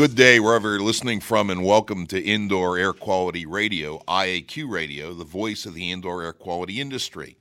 Good day, wherever you're listening from, and welcome to Indoor Air Quality Radio, IAQ Radio, the voice of the indoor air quality industry.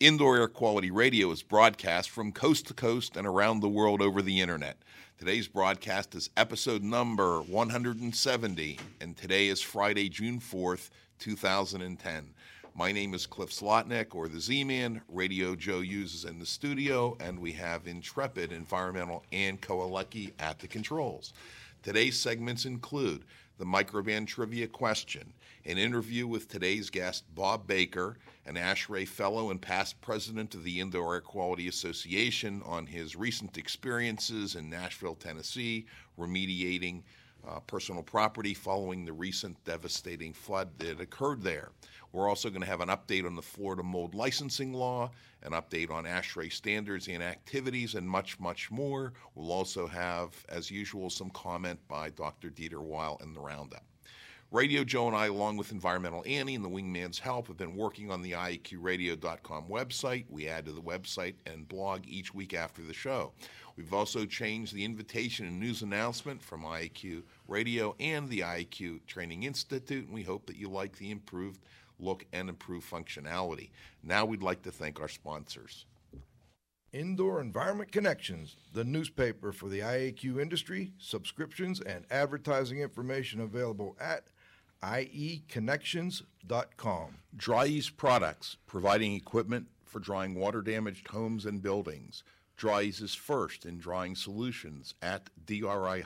Indoor Air Quality Radio is broadcast from coast to coast and around the world over the internet. Today's broadcast is episode number 170, and today is Friday, June 4th, 2010. My name is Cliff Zlotnick, or the Z Man. Radio Joe Hughes in the studio, and we have Intrepid Environmental and Koalecki at the controls. Today's segments include the Microban Trivia Question, an interview with today's guest, Bob Baker, an ASHRAE Fellow and past president of the Indoor Air Quality Association, on his recent experiences in Nashville, Tennessee, remediating uh, personal property following the recent devastating flood that occurred there. We're also going to have an update on the Florida mold licensing law, an update on ASHRAE standards and activities, and much, much more. We'll also have, as usual, some comment by Dr. Dieter Weil in the Roundup. Radio Joe and I, along with Environmental Annie and the Wingman's help, have been working on the IAQradio.com website. We add to the website and blog each week after the show. We've also changed the invitation and news announcement from IAQ Radio and the IAQ Training Institute, and we hope that you like the improved look and improve functionality. Now we'd like to thank our sponsors. Indoor Environment Connections, the newspaper for the IAQ industry, subscriptions and advertising information available at ieconnections.com. Dri-Eaz Products, providing equipment for drying water damaged homes and buildings. Dri-Eaz is first in drying solutions at dri-eaz.com.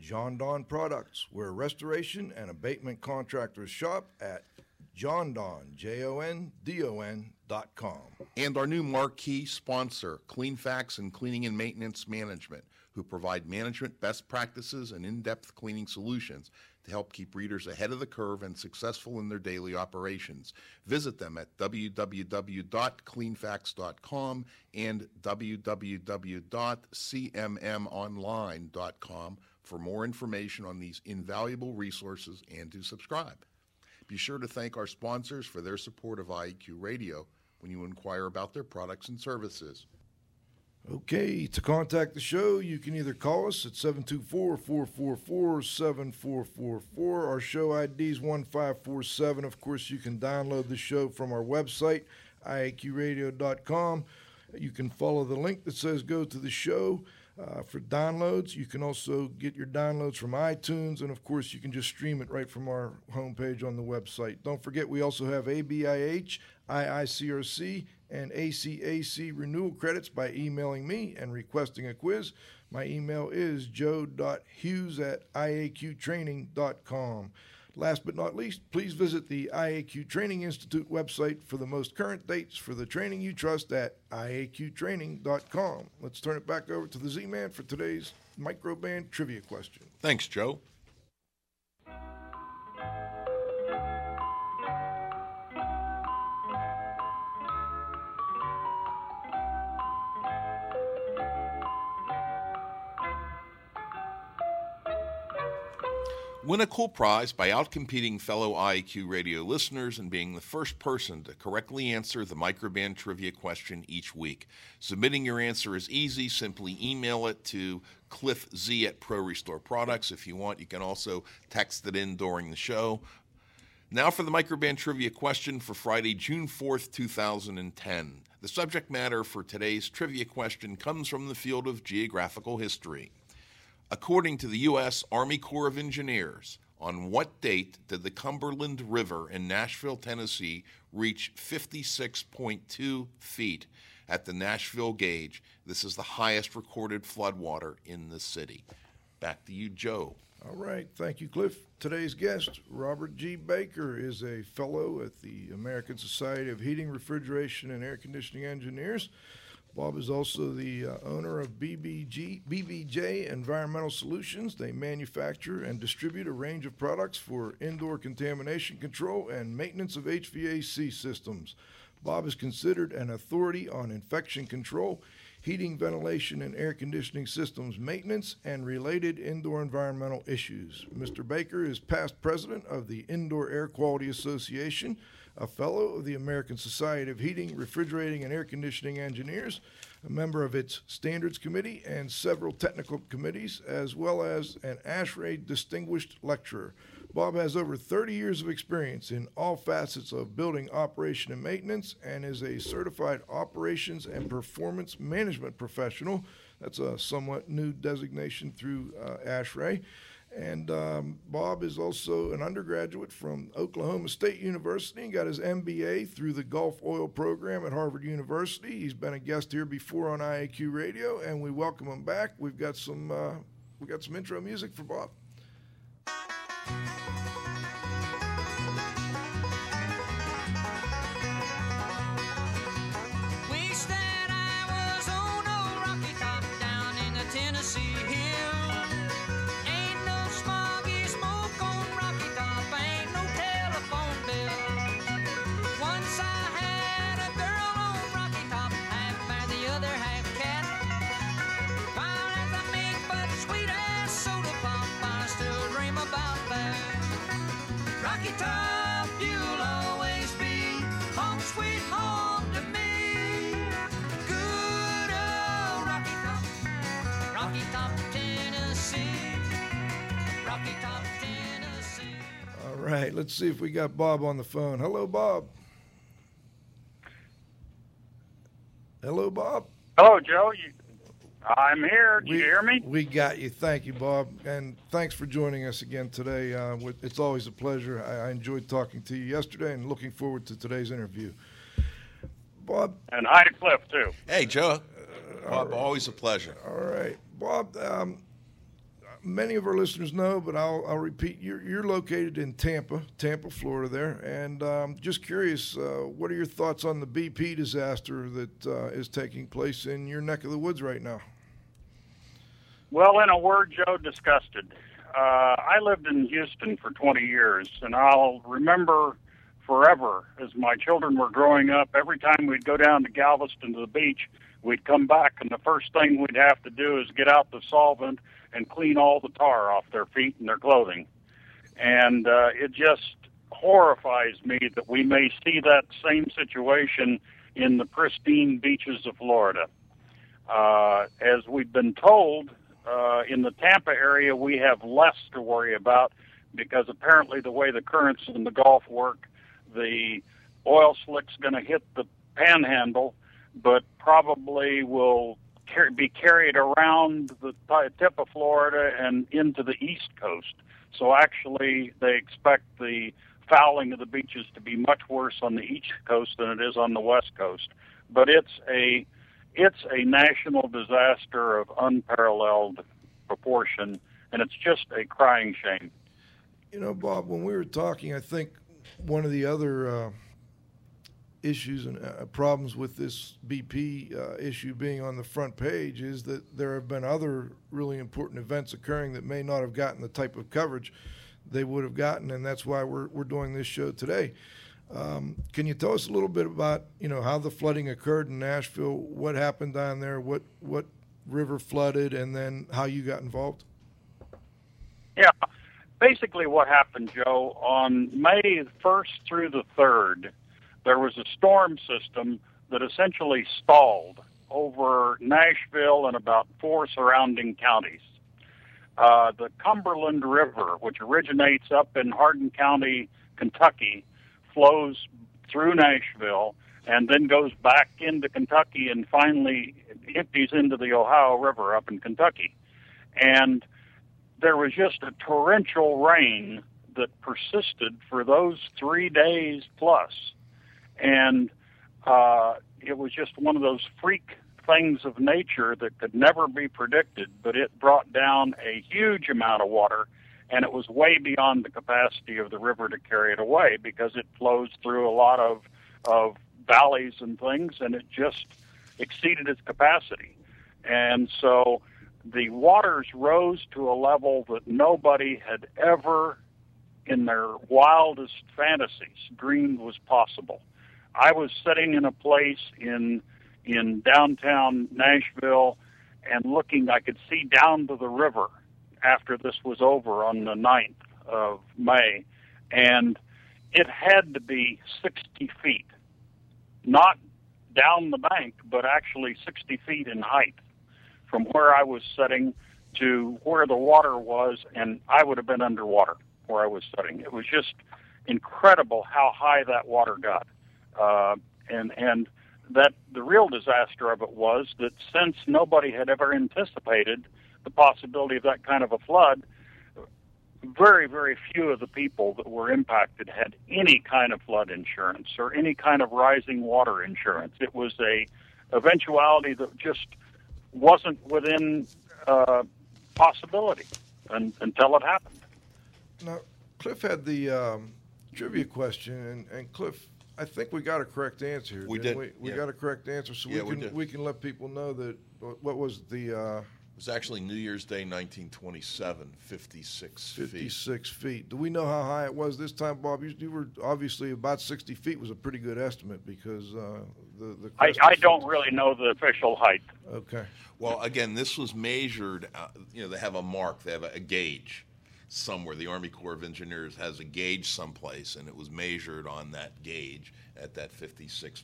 Jon-Don Products, where restoration and abatement contractors shop at Jon-Don, J-O-N-D-O-N dot com. And our new marquee sponsor, Cleanfax and Cleaning and Maintenance Management, who provide management best practices and in-depth cleaning solutions to help keep readers ahead of the curve and successful in their daily operations. Visit them at www.cleanfax.com and www.cmmonline.com for more information on these invaluable resources and to subscribe. Be sure to thank our sponsors for their support of IEQ Radio when you inquire about their products and services. Okay, to contact the show, you can either call us at 724 444 7444. Our show ID is 1547. Of course, you can download the show from our website, iaqradio.com. You can follow the link that says go to the show uh, for downloads. You can also get your downloads from iTunes, and of course, you can just stream it right from our homepage on the website. Don't forget, we also have ABIH, IICRC, and ACAC renewal credits by emailing me and requesting a quiz. My email is joe.hughes at iaqtraining.com. Last but not least, please visit the IAQ Training Institute website for the most current dates for the training you trust at iaqtraining.com. Let's turn it back over to the Z Man for today's Microban trivia question. Thanks, Joe. Win a cool prize by outcompeting fellow IAQ radio listeners and being the first person to correctly answer the Microban trivia question each week. Submitting your answer is easy. Simply email it to cliffz at Pro Restore Products. If you want, you can also text it in during the show. Now for the Microban trivia question for Friday, June 4th, 2010. The subject matter for today's trivia question comes from the field of geographical history. According to the U.S. Army Corps of Engineers, on what date did the Cumberland River in Nashville, Tennessee reach 56.2 feet at the Nashville gauge? This is the highest recorded floodwater in the city. Back to you, Joe. All right. Thank you, Cliff. Today's guest, Robert G. Baker, is a fellow at the American Society of Heating, Refrigeration, and Air Conditioning Engineers. Bob is also the uh, owner of BBG, BBJ Environmental Solutions. They manufacture and distribute a range of products for indoor contamination control and maintenance of HVAC systems. Bob is considered an authority on infection control, heating, ventilation, and air conditioning systems maintenance, and related indoor environmental issues. Mr. Baker is past president of the Indoor Air Quality Association a fellow of the American Society of Heating, Refrigerating, and Air Conditioning Engineers, a member of its Standards Committee and several technical committees, as well as an ASHRAE Distinguished Lecturer. Bob has over 30 years of experience in all facets of building operation and maintenance and is a certified operations and performance management professional. That's a somewhat new designation through uh, ASHRAE. And um, Bob is also an undergraduate from Oklahoma State University and got his MBA through the Gulf Oil Program at Harvard University. He's been a guest here before on IAQ Radio, and we welcome him back. We've got some uh, we got some intro music for Bob. Right, let's see if we got Bob on the phone. Hello, Bob. Hello, Bob. Hello, Joe. You, I'm here. Do we, you hear me? We got you. Thank you, Bob. And thanks for joining us again today. Uh, it's always a pleasure. I, I, enjoyed talking to you yesterday and looking forward to today's interview. Bob. And hi to Cliff, too. Hey, Joe. Uh, Bob, right. always a pleasure. All right. Bob, um, many of our listeners know, but I'll, I'll repeat. You're, you're, located in Tampa, Tampa, Florida, there, and um, just curious, uh, what are your thoughts on the BP disaster that uh, is taking place in your neck of the woods right now? Well, in a word, Joe, disgusted. Uh, I lived in Houston for 20 years, and I'll remember forever as my children were growing up. Every time we'd go down to Galveston to the beach, we'd come back, and the first thing we'd have to do is get out the solvent and clean all the tar off their feet and their clothing. And uh, it just horrifies me that we may see that same situation in the pristine beaches of Florida. Uh, as we've been told, uh, in the Tampa area, we have less to worry about because apparently the way the currents in the Gulf work, the oil slick's going to hit the panhandle, but probably will car- be carried around the tip of Florida and into the east coast. So actually, they expect the fouling of the beaches to be much worse on the east coast than it is on the west coast. But it's a it's a national disaster of unparalleled proportion, and it's just a crying shame. You know, Bob, when we were talking, I think one of the other uh, issues and uh, problems with this BP uh, issue being on the front page is that there have been other really important events occurring that may not have gotten the type of coverage they would have gotten, and that's why we're we're doing this show today. Um, can you tell us a little bit about you know how the flooding occurred in Nashville, what happened down there, what what river flooded, and then how you got involved? Yeah, basically, what happened, Joe, on May 1st through the 3rd, there was a storm system that essentially stalled over Nashville and about four surrounding counties. Uh, the Cumberland River, which originates up in Hardin County, Kentucky, flows through Nashville and then goes back into Kentucky and finally empties into the Ohio River up in Kentucky. And there was just a torrential rain that persisted for those three days plus. And uh, it was just one of those freak things of nature that could never be predicted, but it brought down a huge amount of water, and it was way beyond the capacity of the river to carry it away because it flows through a lot of of valleys and things, and it just exceeded its capacity. And so the waters rose to a level that nobody had ever, in their wildest fantasies, dreamed was possible. I was sitting in a place in in downtown Nashville and looking, I could see down to the river after this was over on the 9th of May, and it had to be 60 feet, not down the bank, but actually 60 feet in height from where I was sitting to where the water was, and I would have been underwater where I was sitting. It was just incredible how high that water got, uh, and and that the real disaster of it was that since nobody had ever anticipated the possibility of that kind of a flood, very, very few of the people that were impacted had any kind of flood insurance or any kind of rising water insurance. It was a eventuality that just wasn't within uh, possibility until it happened. Now, Cliff had the um, trivia question, and, and Cliff, I think we got a correct answer. Here, We didn't We, we yeah. got a correct answer, so Yeah, we we can did. we can let people know that what was the uh, It was actually New Year's Day, 1927, 56 feet. 56 feet. Do we know how high it was this time, Bob? You, you were obviously about 60 feet was a pretty good estimate because uh, the the. I, I don't 50. really know the official height. Okay. Well, again, this was measured. Uh, you know, they have a mark, they have a, a gauge somewhere. The Army Corps of Engineers has a gauge someplace, and it was measured on that gauge at that 56.2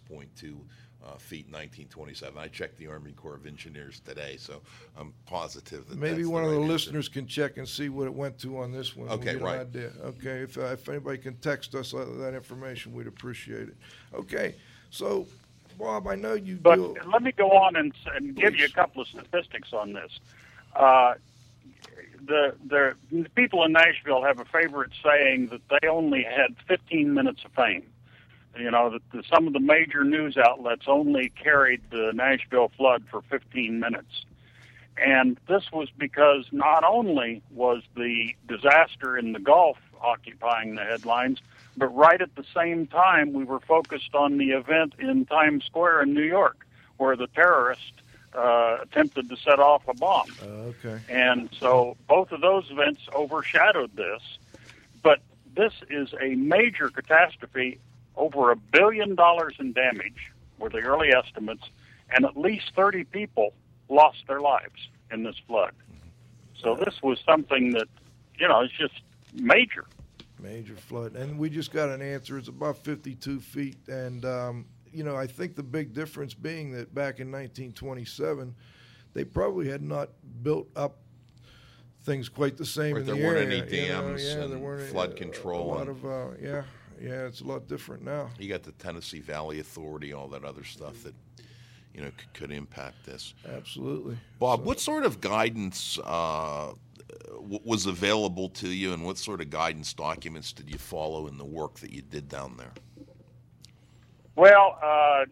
uh, feet, 1927. I checked the Army Corps of Engineers today, so I'm positive that Maybe that's one of right the answer. listeners can check and see what it went to on this one. Okay, We'll right. Idea. Okay, if, uh, if anybody can text us that information, we'd appreciate it. Okay, so Bob, I know you But deal. let me go on and, and give you a couple of statistics on this. Uh, the, the the people in Nashville have a favorite saying that they only had 15 minutes of fame. You know that the, some of the major news outlets only carried the Nashville flood for 15 minutes, and this was because not only was the disaster in the Gulf occupying the headlines, but right at the same time we were focused on the event in Times Square in New York, where the terrorist uh, attempted to set off a bomb. Uh, okay. And so both of those events overshadowed this. But this is a major catastrophe. Over a billion dollars in damage were the early estimates, and at least 30 people lost their lives in this flood. So this was something that, you know, it's just major. Major flood, and we just got an answer. It's about 52 feet, and um, you know, I think the big difference being that back in 1927, they probably had not built up things quite the same Right, in there the weren't area. any you know, dams yeah, there and weren't any- flood a- control A lot of uh, yeah, yeah, it's a lot different now. You got the Tennessee Valley Authority, all that other stuff that you know could, could impact this. Absolutely, Bob, So- what sort of guidance uh, was available to you, and what sort of guidance documents did you follow in the work that you did down there? Well, uh,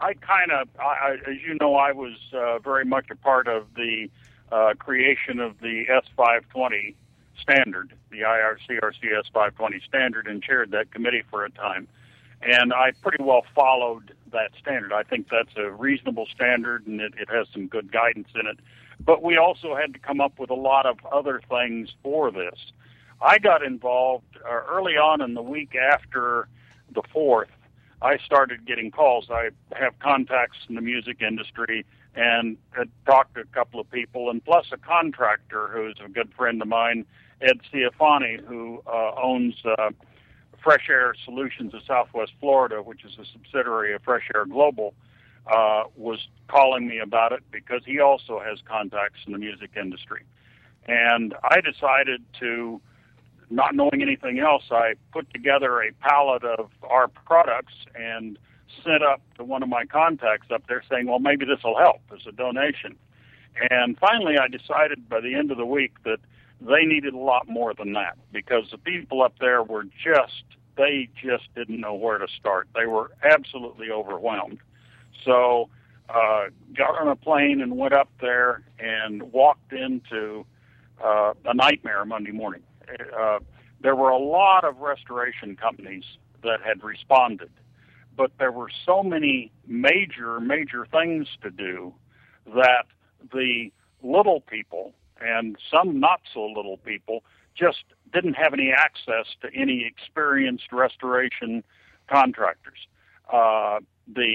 I kind of, as you know, I was uh, very much a part of the uh, creation of the S520 standard, the IICRC S520 standard, and chaired that committee for a time. And I pretty well followed that standard. I think that's a reasonable standard, and it, it has some good guidance in it. But we also had to come up with a lot of other things for this. I got involved uh, early on in the week after the 4th. I started getting calls. I have contacts in the music industry and had talked to a couple of people, and plus a contractor who's a good friend of mine. Ed Ciafani, who uh, owns uh, Fresh Air Solutions of Southwest Florida, which is a subsidiary of Fresh Air Global, uh, was calling me about it because he also has contacts in the music industry. And I decided to, not knowing anything else, I put together a palette of our products and sent up to one of my contacts up there saying, well, maybe this will help as a donation. And finally, I decided by the end of the week that they needed a lot more than that because the people up there were just, they just didn't know where to start. They were absolutely overwhelmed. So, uh, got on a plane and went up there and walked into uh, a nightmare Monday morning. Uh, there were a lot of restoration companies that had responded, but there were so many major, major things to do that the little people and some not so little people just didn't have any access to any experienced restoration contractors. Uh, the,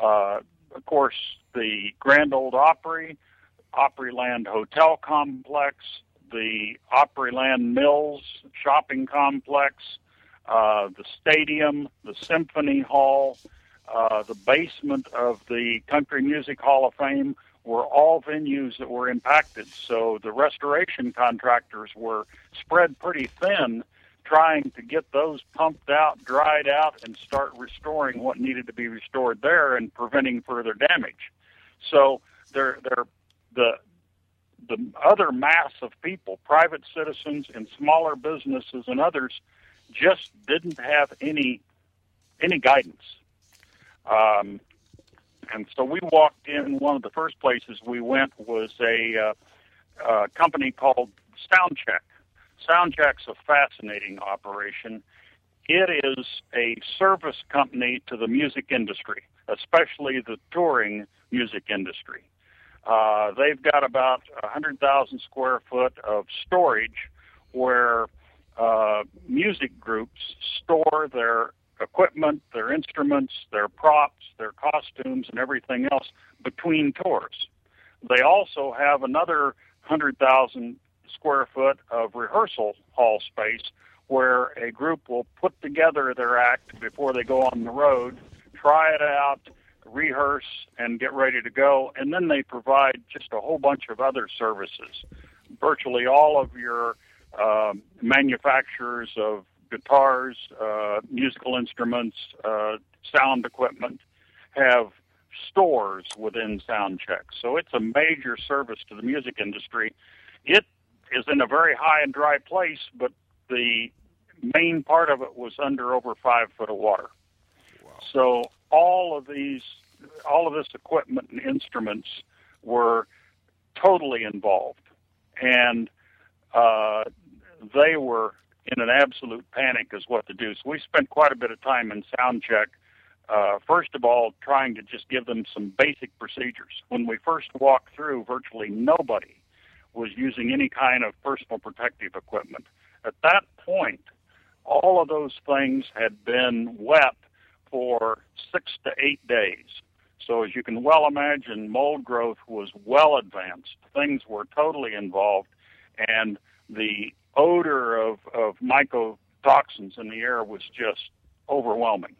uh, of course, the Grand Ole Opry, Opryland Hotel Complex, the Opryland Mills Shopping Complex, uh, the stadium, the Symphony Hall, uh, the basement of the Country Music Hall of Fame were all venues that were impacted. So the restoration contractors were spread pretty thin trying to get those pumped out, dried out, and start restoring what needed to be restored there and preventing further damage. So they're, they're, the the other mass of people, private citizens and smaller businesses and others, just didn't have any any guidance. Um, and so we walked in. One of the first places we went was a uh, company called Soundcheck. Soundcheck's a fascinating operation. It is a service company to the music industry, especially the touring music industry. Uh, they've got about 100,000 square foot of storage where uh, music groups store their equipment, their instruments, their props, their costumes, and everything else between tours. They also have another 100,000 square foot of rehearsal hall space where a group will put together their act before they go on the road, try it out, rehearse and get ready to go. And then they provide just a whole bunch of other services. Virtually all of your uh, manufacturers of guitars, uh, musical instruments, uh, sound equipment have stores within Soundcheck. So it's a major service to the music industry. It is in a very high and dry place, but the main part of it was under over five foot of water. Wow. So all of these, all of this equipment and instruments were totally involved, and uh, they were in an absolute panic as what to do. So we spent quite a bit of time in Soundcheck. Uh, first of all, trying to just give them some basic procedures. When we first walked through, virtually nobody was using any kind of personal protective equipment. At that point, all of those things had been wet for six to eight days. So, as you can well imagine, mold growth was well advanced. Things were totally involved, and the odor of, of mycotoxins in the air was just overwhelming.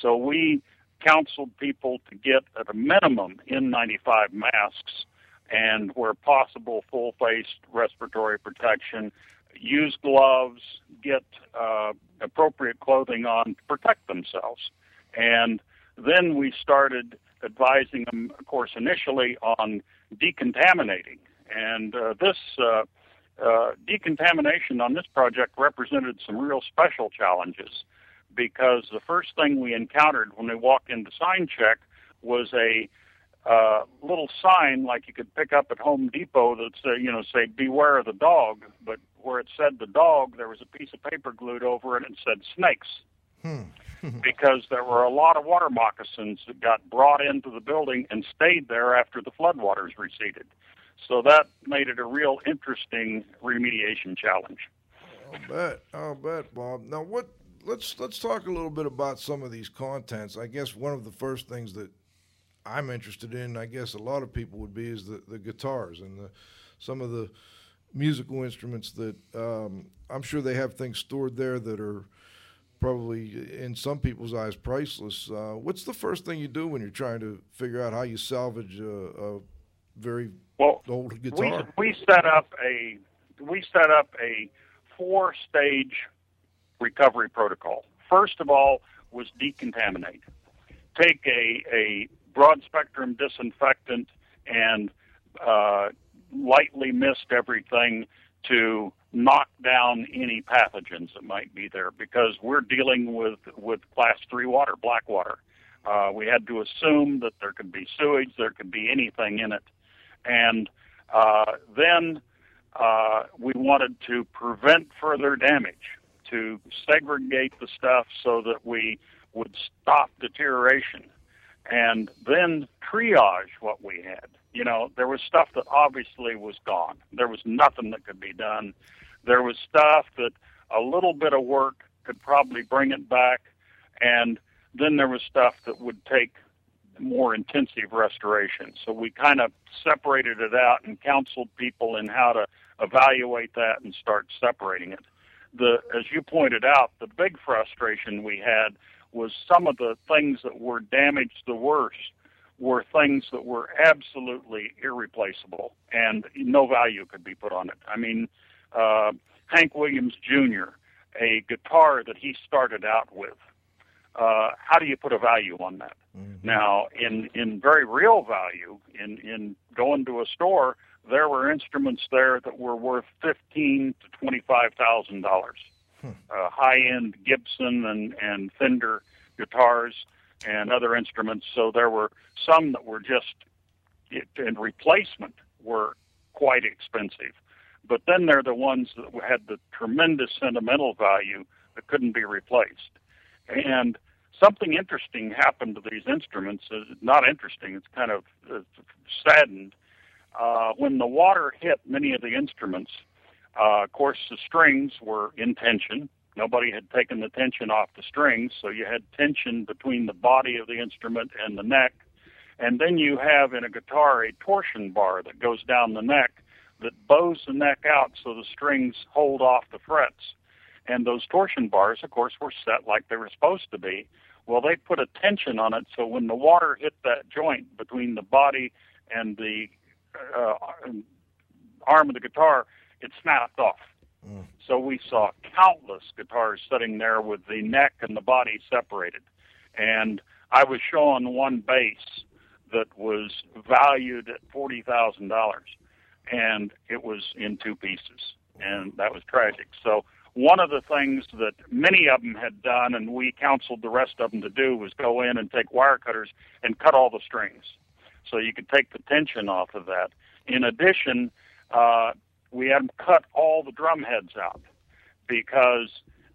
So, we counseled people to get, at a minimum, N95 masks and, where possible, full face respiratory protection. Use gloves, get uh, appropriate clothing on to protect themselves. And then we started advising them, of course, initially on decontaminating. And uh, this uh, uh, decontamination on this project represented some real special challenges because the first thing we encountered when we walked into Soundcheck was a uh, little sign like you could pick up at Home Depot that say, you know, say "Beware of the dog," but where it said the dog, there was a piece of paper glued over it and it said snakes. Hmm. because there were a lot of water moccasins that got brought into the building and stayed there after the floodwaters receded. So that made it a real interesting remediation challenge. I'll bet. I'll bet, Bob. Now, what? Let's let's talk a little bit about some of these contents. I guess one of the first things that I'm interested in, I guess a lot of people would be, is the, the guitars and the some of the musical instruments that um, I'm sure they have things stored there that are probably in some people's eyes priceless. Uh, what's the first thing you do when you're trying to figure out how you salvage a, a very well, old guitar? We, we set up a we set up a four stage recovery protocol. First of all, was decontaminate. Take a a broad spectrum disinfectant and uh, lightly mist everything to knock down any pathogens that might be there because we're dealing with with class three water, black water. Uh, we had to assume that there could be sewage, there could be anything in it, and uh, then uh, we wanted to prevent further damage, to segregate the stuff so that we would stop deterioration, and then triage what we had. You know, there was stuff that obviously was gone. There was nothing that could be done. There was stuff that a little bit of work could probably bring it back, and then there was stuff that would take more intensive restoration. So we kind of separated it out and counseled people in how to evaluate that and start separating it. The as you pointed out, the big frustration we had was some of the things that were damaged the worst were things that were absolutely irreplaceable and no value could be put on it. I mean, uh, Hank Williams Jr., a guitar that he started out with. Uh, how do you put a value on that? Mm-hmm. Now, in in very real value, in in going to a store, there were instruments there that were worth fifteen to twenty five thousand dollars. Hmm. Uh, high end Gibson and and Fender guitars and other instruments. So there were some that were just in replacement were quite expensive. But then there are the ones that had the tremendous sentimental value that couldn't be replaced. And something interesting happened to these instruments. It's Not interesting, it's kind of saddened. Uh, when the water hit many of the instruments, uh, of course, the strings were in tension. Nobody had taken the tension off the strings, so you had tension between the body of the instrument and the neck. And then you have in a guitar a torsion bar that goes down the neck that bows the neck out so the strings hold off the frets. And those torsion bars, of course, were set like they were supposed to be. Well, they put a tension on it so when the water hit that joint between the body and the uh, arm of the guitar, it snapped off. So we saw countless guitars sitting there with the neck and the body separated. And I was showing one bass that was valued at $40,000 and it was in two pieces, and that was tragic. So one of the things that many of them had done, and we counseled the rest of them to do, was go in and take wire cutters and cut all the strings, so you could take the tension off of that. In addition, uh, we had them cut all the drum heads out because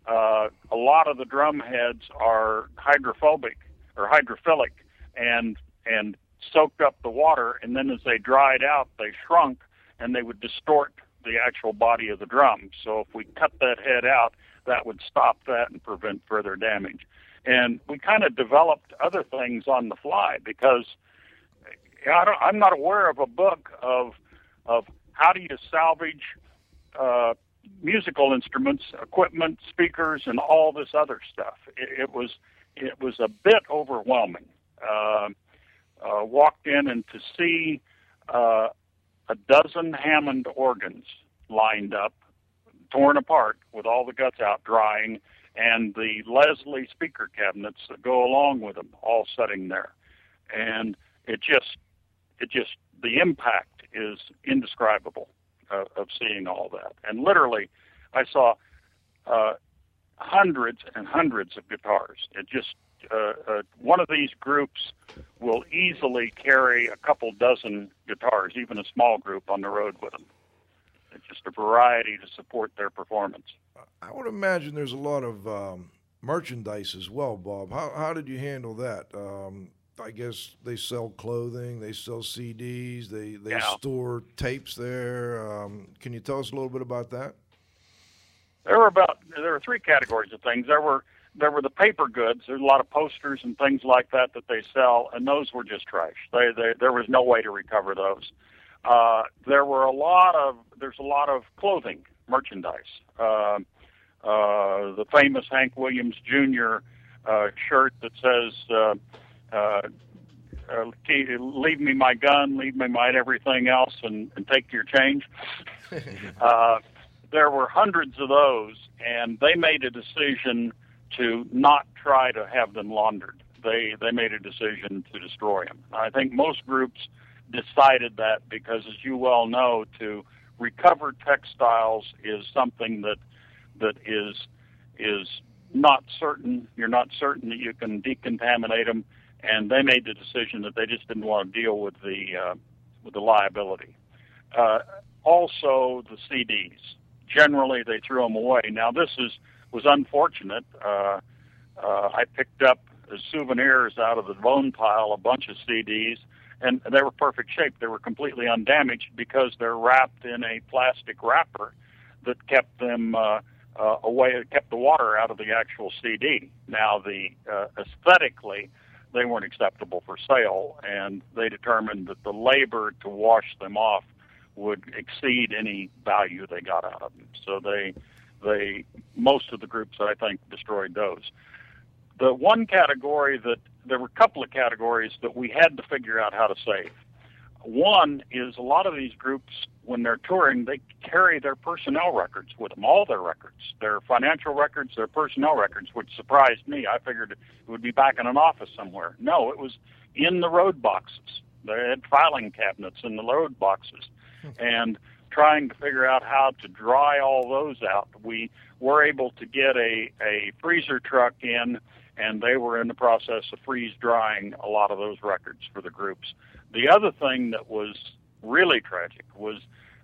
uh, a lot of the drum heads are hydrophobic or hydrophilic and and soaked up the water, and then as they dried out, they shrunk and they would distort the actual body of the drum. So if we cut that head out, that would stop that and prevent further damage. And we kind of developed other things on the fly because I am not aware of a book of of how do you salvage uh, musical instruments, equipment, speakers, and all this other stuff. It, it was it was a bit overwhelming. Uh, uh, walked in and to see uh, a dozen Hammond organs lined up, torn apart with all the guts out, drying, and the Leslie speaker cabinets that go along with them all sitting there. And it just, it just, the impact is indescribable uh, of seeing all that. And literally, I saw uh, hundreds and hundreds of guitars. It just uh, uh, one of these groups will easily carry a couple dozen guitars, even a small group, on the road with them. It's just a variety to support their performance. I would imagine there's a lot of um, merchandise as well, Bob. How, how did you handle that? Um, I guess they sell clothing, they sell CDs, they, they yeah. store tapes there. Um, can you tell us a little bit about that? There were about there were three categories of things. There were there were the paper goods. There's a lot of posters and things like that that they sell, and those were just trash. They, they, there was no way to recover those. Uh, there were a lot of there's a lot of clothing merchandise. Uh, uh, the famous Hank Williams Jr. Uh, shirt that says uh, uh, uh, "Leave me my gun, leave me my everything else, and, and take your change." uh, there were hundreds of those, and they made a decision to not try to have them laundered. They they made a decision to destroy them. I think most groups decided that because, as you well know, to recover textiles is something that that is is not certain. You're not certain that you can decontaminate them, and they made the decision that they just didn't want to deal with the uh, with the liability. Uh, also, the CDs. Generally, they threw them away. Now, this is was unfortunate. Uh, uh, I picked up as souvenirs out of the bone pile a bunch of CDs, and they were perfect shape. They were completely undamaged because they're wrapped in a plastic wrapper that kept them uh, uh, away, kept the water out of the actual CD. Now, the uh, aesthetically, they weren't acceptable for sale, and they determined that the labor to wash them off would exceed any value they got out of them. So they, they, most of the groups I think destroyed those. The one category that there were a couple of categories that we had to figure out how to save. One is a lot of these groups, when they're touring, they carry their personnel records with them, all their records, their financial records, their personnel records, which surprised me. I figured it would be back in an office somewhere. No, it was in the road boxes. They had filing cabinets in the road boxes. Hmm. And trying to figure out how to dry all those out, we were able to get a, a freezer truck in and they were in the process of freeze drying a lot of those records for the groups. The other thing that was really tragic was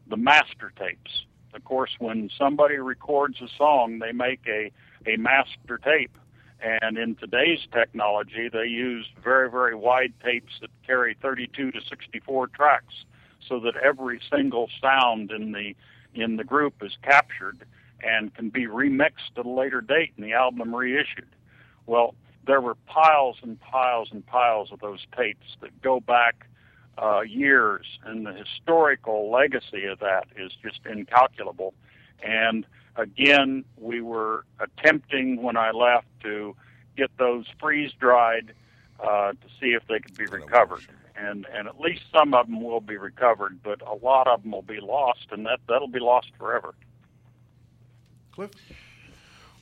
the master tapes. Of course, when somebody records a song, they make a, a master tape. And in today's technology, they use very, very wide tapes that carry 32 to 64 tracks so that every single sound in the in the group is captured and can be remixed at a later date and the album reissued. Well, there were piles and piles and piles of those tapes that go back uh, years, and the historical legacy of that is just incalculable. And again, we were attempting when I left to get those freeze dried uh, to see if they could be recovered. And and at least some of them will be recovered, but a lot of them will be lost, and that that'll be lost forever. Cliff.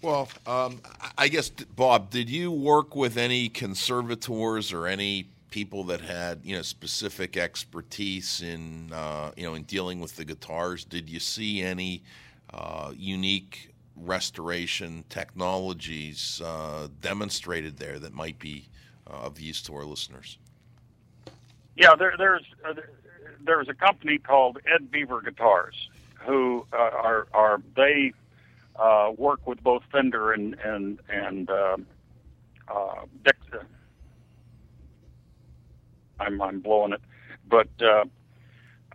Well, um, I guess, Bob, did you work with any conservators or any people that had you know specific expertise in uh, you know in dealing with the guitars? Did you see any uh, unique restoration technologies uh, demonstrated there that might be uh, of use to our listeners? Yeah, there, there's uh, there's a company called Ed Beaver Guitars who uh, are are they work with both Fender and and and uh, uh. I'm I'm blowing it, but uh,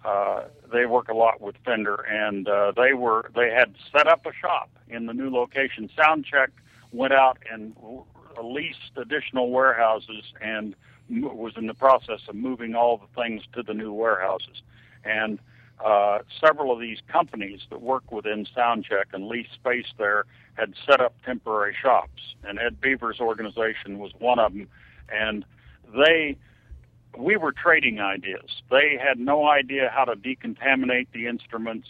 uh, they work a lot with Fender, and uh, they were they had set up a shop in the new location. Soundcheck went out and leased additional warehouses and was in the process of moving all the things to the new warehouses, and uh, several of these companies that work within Soundcheck and lease space there had set up temporary shops, and Ed Beaver's organization was one of them. And they, we were trading ideas. They had no idea how to decontaminate the instruments.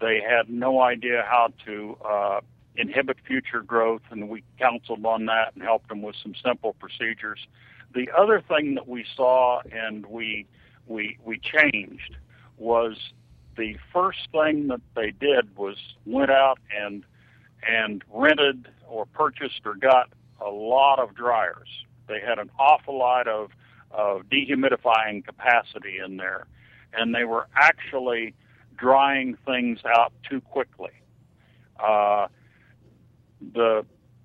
They had no idea how to uh, inhibit future growth, and we counseled on that and helped them with some simple procedures. The other thing that we saw and we we we changed was the first thing that they did was went out and and rented or purchased or got a lot of dryers. They had an awful lot of of dehumidifying capacity in there, and they were actually drying things out too quickly. Uh, the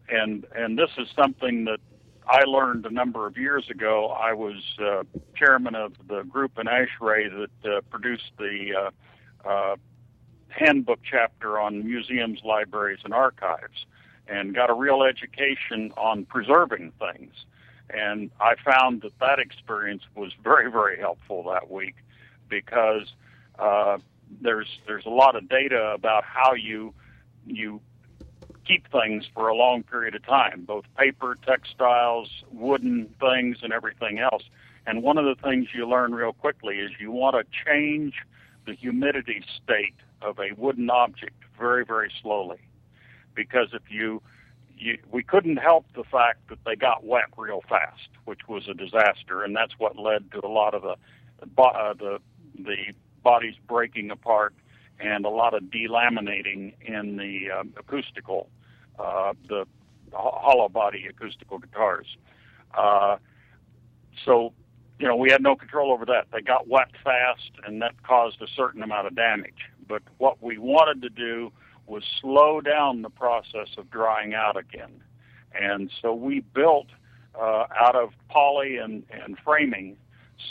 and and this is something that I learned a number of years ago. I was uh, chairman of the group in ASHRAE that uh, produced the uh, uh, handbook chapter on museums, libraries, and archives, and got a real education on preserving things. And I found that that experience was very, very helpful that week because uh, there's there's a lot of data about how you you keep things for a long period of time, both paper, textiles, wooden things, and everything else. And one of the things you learn real quickly is you want to change the humidity state of a wooden object very, very slowly. Because if you, you we couldn't help the fact that they got wet real fast, which was a disaster, and that's what led to a lot of the uh, the the bodies breaking apart and a lot of delaminating in the um, acoustical, uh, the hollow body acoustical guitars. Uh, so you know, we had no control over that. They got wet fast, and that caused a certain amount of damage. But what we wanted to do was slow down the process of drying out again. And so we built uh, out of poly and, and framing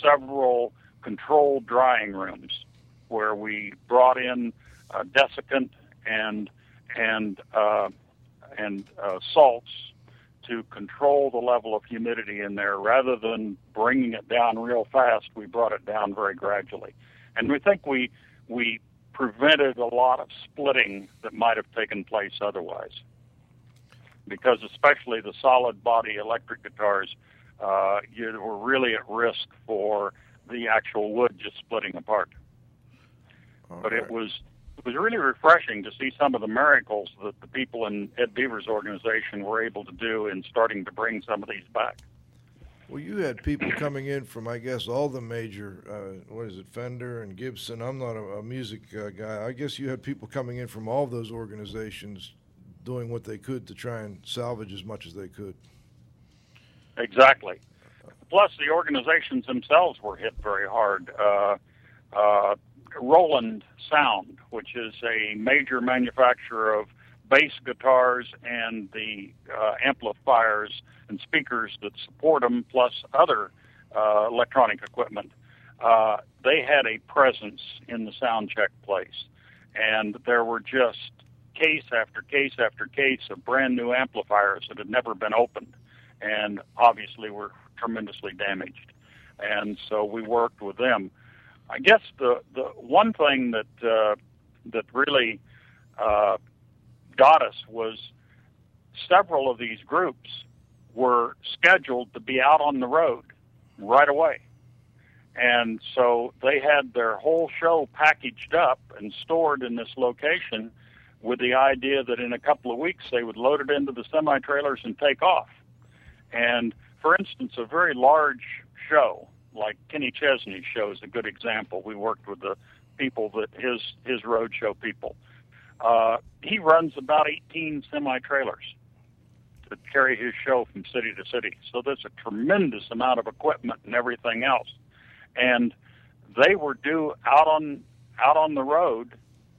several controlled drying rooms where we brought in uh, desiccant and and uh, and uh, salts to control the level of humidity in there rather than bringing it down real fast we brought it down very gradually and we think we we prevented a lot of splitting that might have taken place otherwise. Because especially the solid body electric guitars uh, you were really at risk for the actual wood just splitting apart. All but it was it was really refreshing to see some of the miracles that the people in Ed Beaver's organization were able to do in starting to bring some of these back. Well, you had people coming in from, I guess, all the major, uh, what is it, Fender and Gibson. I'm not a, a music uh, guy. I guess you had people coming in from all those organizations doing what they could to try and salvage as much as they could. Exactly. Plus, the organizations themselves were hit very hard. Uh, uh Roland Sound, which is a major manufacturer of bass guitars and the uh, amplifiers and speakers that support them, plus other uh, electronic equipment. Uh, they had a presence in the Soundcheck place, and there were just case after case after case of brand new amplifiers that had never been opened, and obviously were tremendously damaged. And so we worked with them. I guess the the one thing that uh, that really uh, got us was several of these groups were scheduled to be out on the road right away. And so they had their whole show packaged up and stored in this location with the idea that in a couple of weeks they would load it into the semi trailers and take off. And for instance, a very large show like Kenny Chesney's show is a good example. We worked with the people that his his roadshow people. Uh, he runs about 18 semi trailers to carry his show from city to city. So there's a tremendous amount of equipment and everything else. And they were due out on out on the road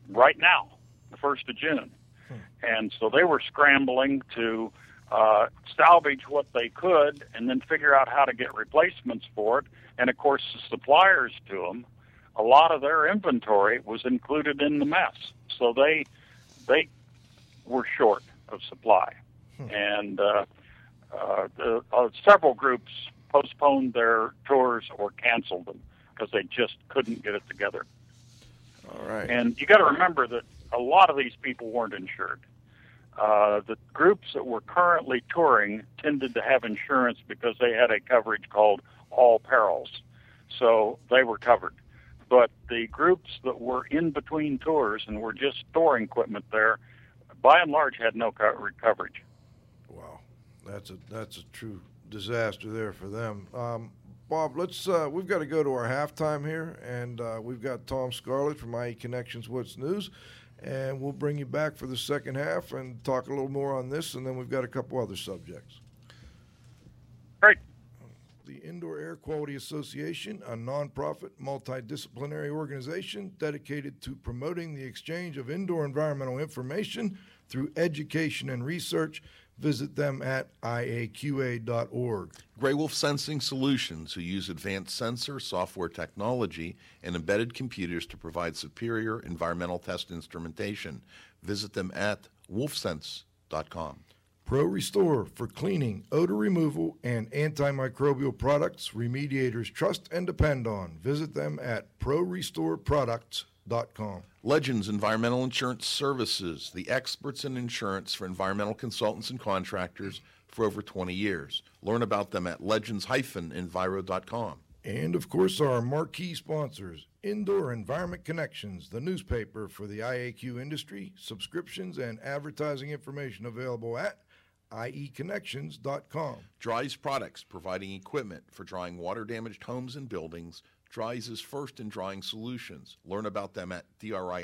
right now, the first of June. Hmm. And so they were scrambling to uh, salvage what they could and then figure out how to get replacements for it. And of course, the suppliers to them, a lot of their inventory was included in the mess, so they they were short of supply, hmm. and uh, uh, the, uh, several groups postponed their tours or canceled them because they just couldn't get it together. All right, and you got to remember that a lot of these people weren't insured. Uh, the groups that were currently touring tended to have insurance because they had a coverage called all perils. So they were covered. But the groups that were in between tours and were just storing equipment there, by and large, had no coverage. Wow, that's a that's a true disaster there for them. Um, Bob, let's uh, we've got to go to our halftime here, and uh, we've got Tom Scarlett from IE Connections What's News and we'll bring you back for the second half and talk a little more on this, and then we've got a couple other subjects. The Indoor Air Quality Association, a nonprofit, multidisciplinary organization dedicated to promoting the exchange of indoor environmental information through education and research Visit them at iaqa.org. Graywolf Sensing Solutions, who use advanced sensor software technology and embedded computers to provide superior environmental test instrumentation. Visit them at wolfsense.com. Pro Restore for cleaning, odor removal, and antimicrobial products remediators trust and depend on. Visit them at prorestoreproducts.com. Legends Environmental Insurance Services, the experts in insurance for environmental consultants and contractors for over 20 years. Learn about them at legends-enviro.com. And of course, our marquee sponsors Indoor Environment Connections, the newspaper for the IAQ industry, subscriptions and advertising information available at ieconnections.com. Dri-Eaz Products, providing equipment for drying water damaged homes and buildings. Dri-Eaz is first in drying solutions. Learn about them at dri-eaz.com.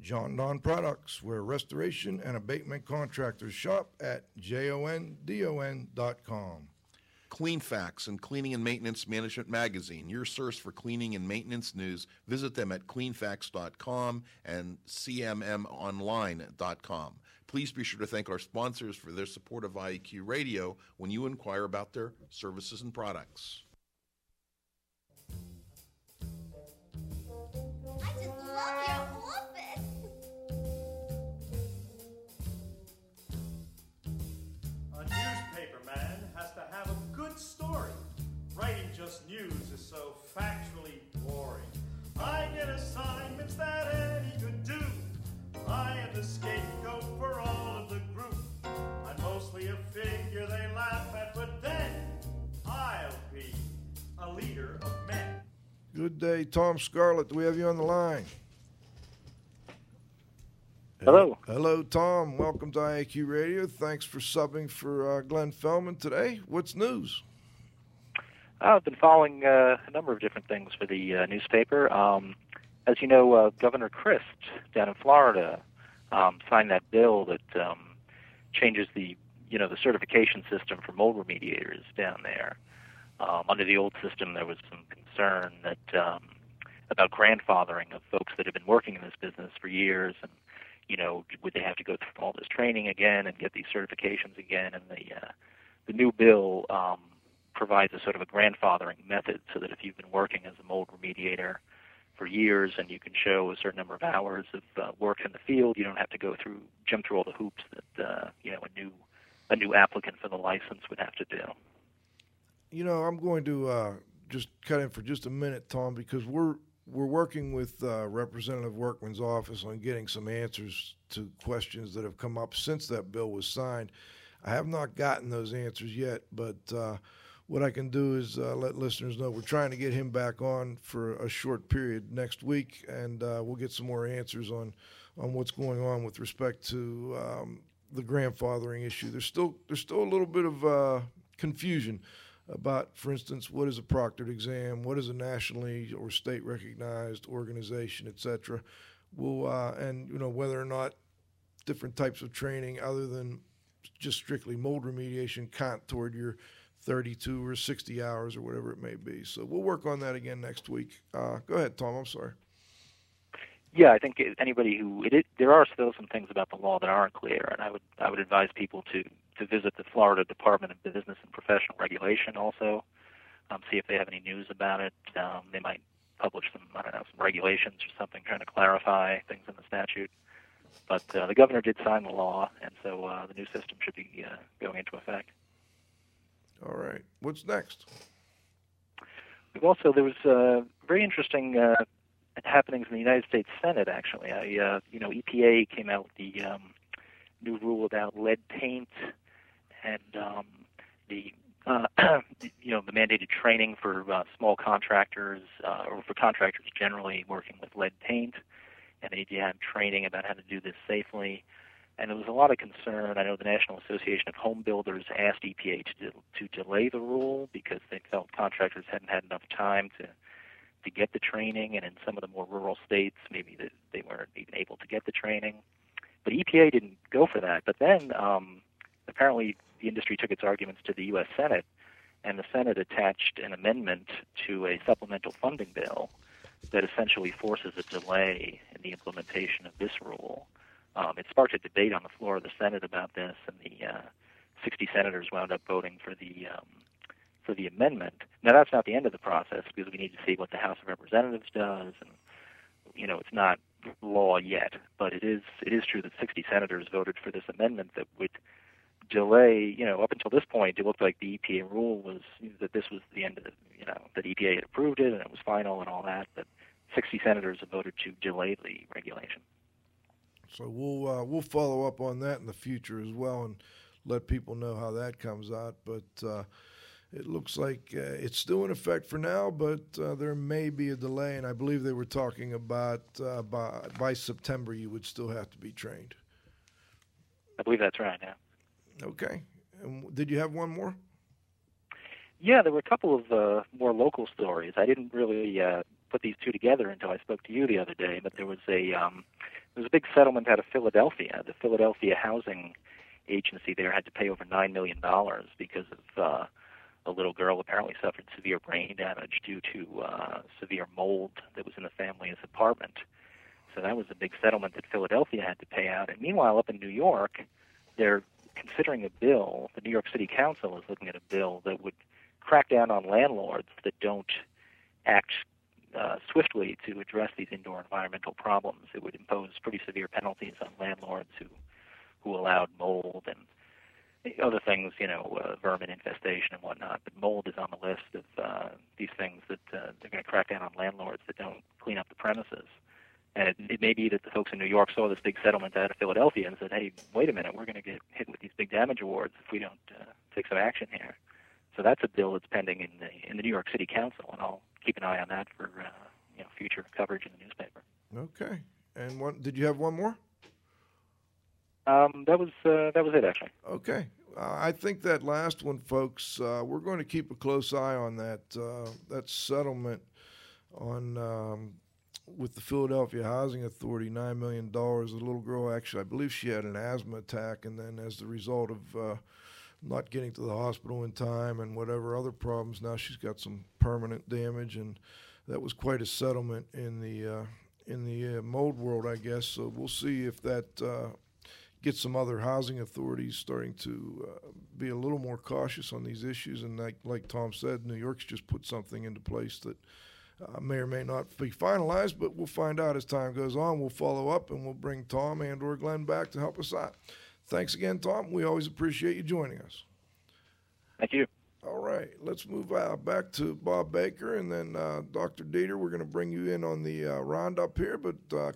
Jon-Don Products, where restoration and abatement contractors shop at jondon.com. Cleanfax and Cleaning and Maintenance Management Magazine, your source for cleaning and maintenance news. Visit them at cleanfax.com and cmmonline.com. Please be sure to thank our sponsors for their support of IEQ Radio when you inquire about their services and products. I just love your office. A newspaper man has to have a good story. Writing just news is so factually boring. I get assignments that any could do. I am the scapegoat for all of the group. I'm mostly a figure they laugh at, but then I'll be a leader of men. Good day, Tom Scarlett. Do we have you on the line? Hello. Hello, Tom. Welcome to IAQ Radio. Thanks for subbing for uh, Glenn Fellman today. What's news? I've been following uh, a number of different things for the uh, newspaper. Um, as you know, uh, Governor Crist down in Florida um, signed that bill that um, changes the you know the certification system for mold remediators down there. Um, under the old system, there was some concern that um, about grandfathering of folks that have been working in this business for years, and you know would they have to go through all this training again and get these certifications again? And the uh, the new bill um, provides a sort of a grandfathering method so that if you've been working as a mold remediator for years and you can show a certain number of hours of uh, work in the field, you don't have to go through jump through all the hoops that uh, you know a new a new applicant for the license would have to do. You know, I'm going to uh, just cut in for just a minute, Tom, because we're we're working with uh, Representative Workman's office on getting some answers to questions that have come up since that bill was signed. I have not gotten those answers yet, but uh, what I can do is uh, let listeners know we're trying to get him back on for a short period next week, and uh, we'll get some more answers on on what's going on with respect to um, the grandfathering issue. There's still there's still a little bit of uh, confusion about, for instance, what is a proctored exam, what is a nationally or state recognized organization, et cetera. We'll, uh, and you know whether or not different types of training other than just strictly mold remediation count toward your 32 or 60 hours or whatever it may be. So we'll work on that again next week. Uh, go ahead, Tom. I'm sorry. Yeah, I think anybody who it, it, there are still some things about the law that aren't clear, and I would I would advise people to to visit the Florida Department of Business and Professional Regulation also, um, see if they have any news about it. Um, they might publish some I don't know some regulations or something trying to clarify things in the statute. But uh, the governor did sign the law, and so uh, the new system should be uh, going into effect. All right. What's next? Also there was uh, very interesting uh, happenings in the United States Senate. Actually, I uh, you know EPA came out with the um, new rule about lead paint and um, the uh, you know the mandated training for uh, small contractors uh, or for contractors generally working with lead paint, and they have training about how to do this safely. And there was a lot of concern. I know the National Association of Home Builders asked EPA to to delay the rule because they felt contractors hadn't had enough time to to get the training, and in some of the more rural states, maybe that they weren't even able to get the training. But EPA didn't go for that. But then um, apparently the industry took its arguments to the U.S. Senate, and the Senate attached an amendment to a supplemental funding bill that essentially forces a delay in the implementation of this rule. Um, it sparked a debate on the floor of the Senate about this, and the uh, 60 senators wound up voting for the um, for the amendment. Now that's not the end of the process because we need to see what the House of Representatives does, and you know it's not law yet, but it is it is true that 60 senators voted for this amendment that would delay. You know, up until this point, it looked like the EPA rule was that this was the end of the. You know, that EPA had approved it and it was final and all that, but 60 senators have voted to delay the regulation. So we'll uh, we'll follow up on that in the future as well and let people know how that comes out. But uh, it looks like uh, it's still in effect for now, but uh, there may be a delay. And I believe they were talking about uh, by by September you would still have to be trained. I believe that's right. Yeah. Okay. And did you have one more? Yeah, there were a couple of uh, more local stories. I didn't really uh, put these two together until I spoke to you the other day. But there was a um, there was a big settlement out of Philadelphia. The Philadelphia Housing Agency there had to pay over nine million dollars because of uh, a little girl apparently suffered severe brain damage due to uh, severe mold that was in the family's apartment. So that was a big settlement that Philadelphia had to pay out. And meanwhile, up in New York, they're considering a bill. The New York City Council is looking at a bill that would crack down on landlords that don't act uh, swiftly to address these indoor environmental problems. It would impose pretty severe penalties on landlords who who allowed mold and other things, you know, uh, vermin infestation and whatnot. But mold is on the list of uh, these things that uh, they're going to crack down on landlords that don't clean up the premises. And it, it may be that the folks in New York saw this big settlement out of Philadelphia and said, "Hey, wait a minute, we're going to get hit with these big damage awards if we don't uh, take some action here." So that's a bill that's pending in the in the New York City Council, and I'll keep an eye on that for uh, you know future coverage in the newspaper. Okay. And what did you have one more? Um, that was uh, that was it actually. Okay. Uh, I think that last one, folks, uh, we're going to keep a close eye on that uh, that settlement on um, with the Philadelphia Housing Authority, nine million dollars. The little girl actually, I believe, she had an asthma attack, and then as the result of uh, not getting to the hospital in time and whatever other problems, now she's got some permanent damage, and that was quite a settlement in the uh, in the uh, mold world, I guess. So we'll see if that gets some other housing authorities starting to uh, be a little more cautious on these issues. And like, like Tom said, New York's just put something into place that uh, may or may not be finalized, but we'll find out as time goes on. We'll follow up and we'll bring Tom and or Glenn back to help us out. Thanks again, Tom. We always appreciate you joining us. Thank you. All right, let's move out back to Bob Baker and then uh, Dr. Dieter. We're going to bring you in on the uh, roundup here, but uh,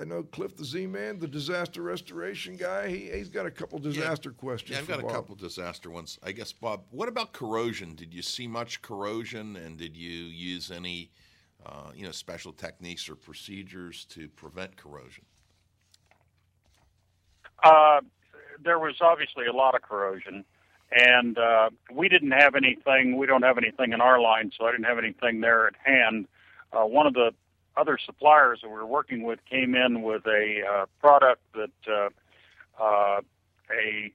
I know Cliff the Z Man, the disaster restoration guy. He, he's got a couple disaster yeah, questions. Yeah, I've got Bob. a couple disaster ones. I guess, Bob, what about corrosion? Did you see much corrosion, and did you use any, uh, you know, special techniques or procedures to prevent corrosion? There was obviously a lot of corrosion, and uh, we didn't have anything. We don't have anything in our line, so I didn't have anything there at hand. Uh, one of the other suppliers that we were working with came in with a uh, product that uh, uh, a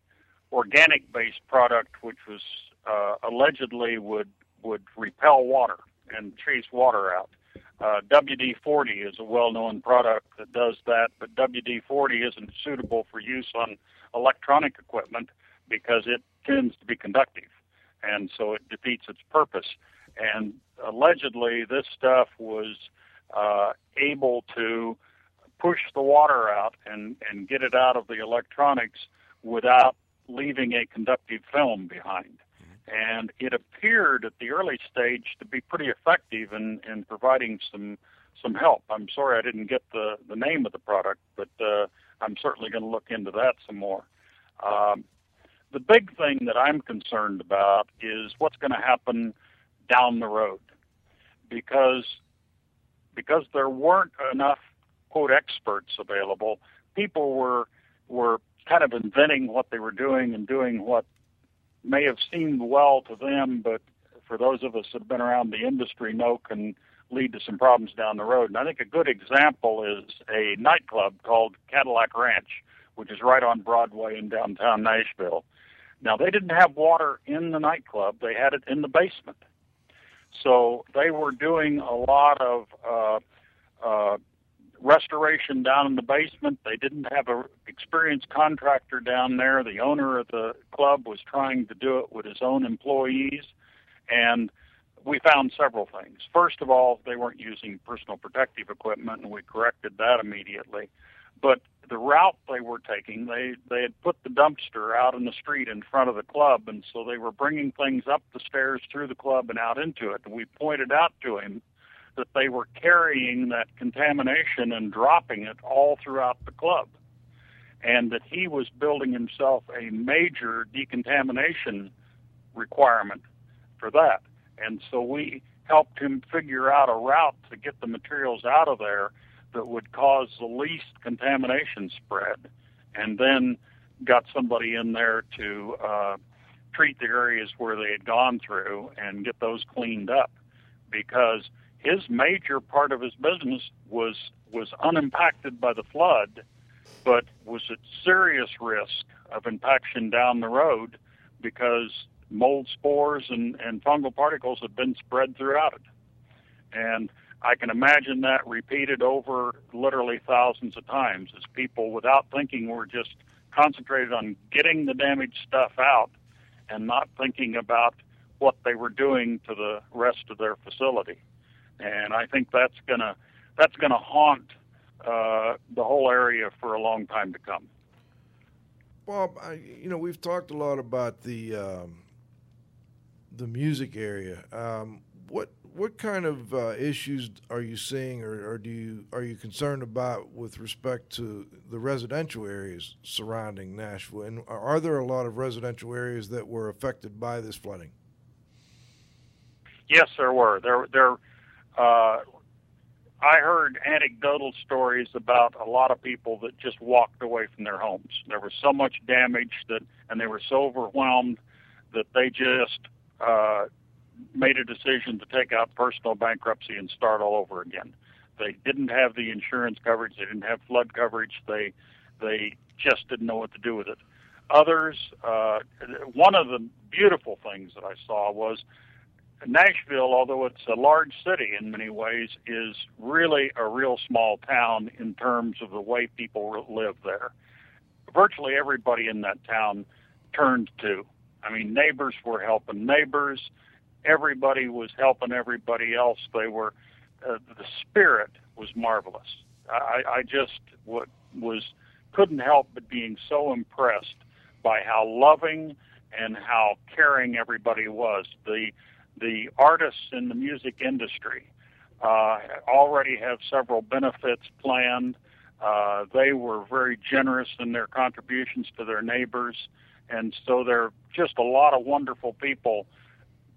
organic based product which was uh, allegedly would would repel water and chase water out. Uh, WD-40 is a well-known product that does that, but WD-40 isn't suitable for use on electronic equipment because it tends to be conductive, and so it defeats its purpose. And allegedly, this stuff was uh, able to push the water out and, and get it out of the electronics without leaving a conductive film behind. And it appeared at the early stage to be pretty effective in, in providing some some help. I'm sorry I didn't get the, the name of the product, but uh, I'm certainly going to look into that some more. Um, the big thing that I'm concerned about is what's going to happen down the road, because because there weren't enough quote experts available, people were were kind of inventing what they were doing and doing what may have seemed well to them, but for those of us that have been around the industry know can lead to some problems down the road. And I think a good example is a nightclub called Cadillac Ranch, which is right on Broadway in downtown Nashville. Now they didn't have water in the nightclub; they had it in the basement. So they were doing a lot of uh, uh, restoration down in the basement. They didn't have a experienced contractor down there. The owner of the club was trying to do it with his own employees, and we found several things. First of all, they weren't using personal protective equipment, and we corrected that immediately. But the route they were taking, they they had put the dumpster out in the street in front of the club, and so they were bringing things up the stairs through the club and out into it. And we pointed out to him that they were carrying that contamination and dropping it all throughout the club, and that he was building himself a major decontamination requirement for that. And so we helped him figure out a route to get the materials out of there that would cause the least contamination spread, and then got somebody in there to uh, treat the areas where they had gone through and get those cleaned up. Because his major part of his business was was unimpacted by the flood, but was at serious risk of impaction down the road because mold spores and, and fungal particles had been spread throughout it. And I can imagine that repeated over literally thousands of times as people, without thinking, were just concentrated on getting the damaged stuff out and not thinking about what they were doing to the rest of their facility. And I think that's gonna that's gonna haunt uh, the whole area for a long time to come. Bob, I, you know we've talked a lot about the um, the music area. Um, what what kind of uh, issues are you seeing, or, or, do you are you concerned about with respect to the residential areas surrounding Nashville? And are there a lot of residential areas that were affected by this flooding? Yes, there were. There, there. Uh, I heard anecdotal stories about a lot of people that just walked away from their homes. There was so much damage that, and they were so overwhelmed that they just uh, made a decision to take out personal bankruptcy and start all over again. They didn't have the insurance coverage. They didn't have flood coverage. They they just didn't know what to do with it. Others, uh, one of the beautiful things that I saw was Nashville, although it's a large city in many ways, is really a real small town in terms of the way people live there. Virtually everybody in that town turned to. I mean, neighbors were helping neighbors everybody was helping everybody else. They were uh, the spirit was marvelous. I, I just what was couldn't help but being so impressed by how loving and how caring everybody was. The the artists in the music industry uh, already have several benefits planned. Uh, they were very generous in their contributions to their neighbors, and so there are just a lot of wonderful people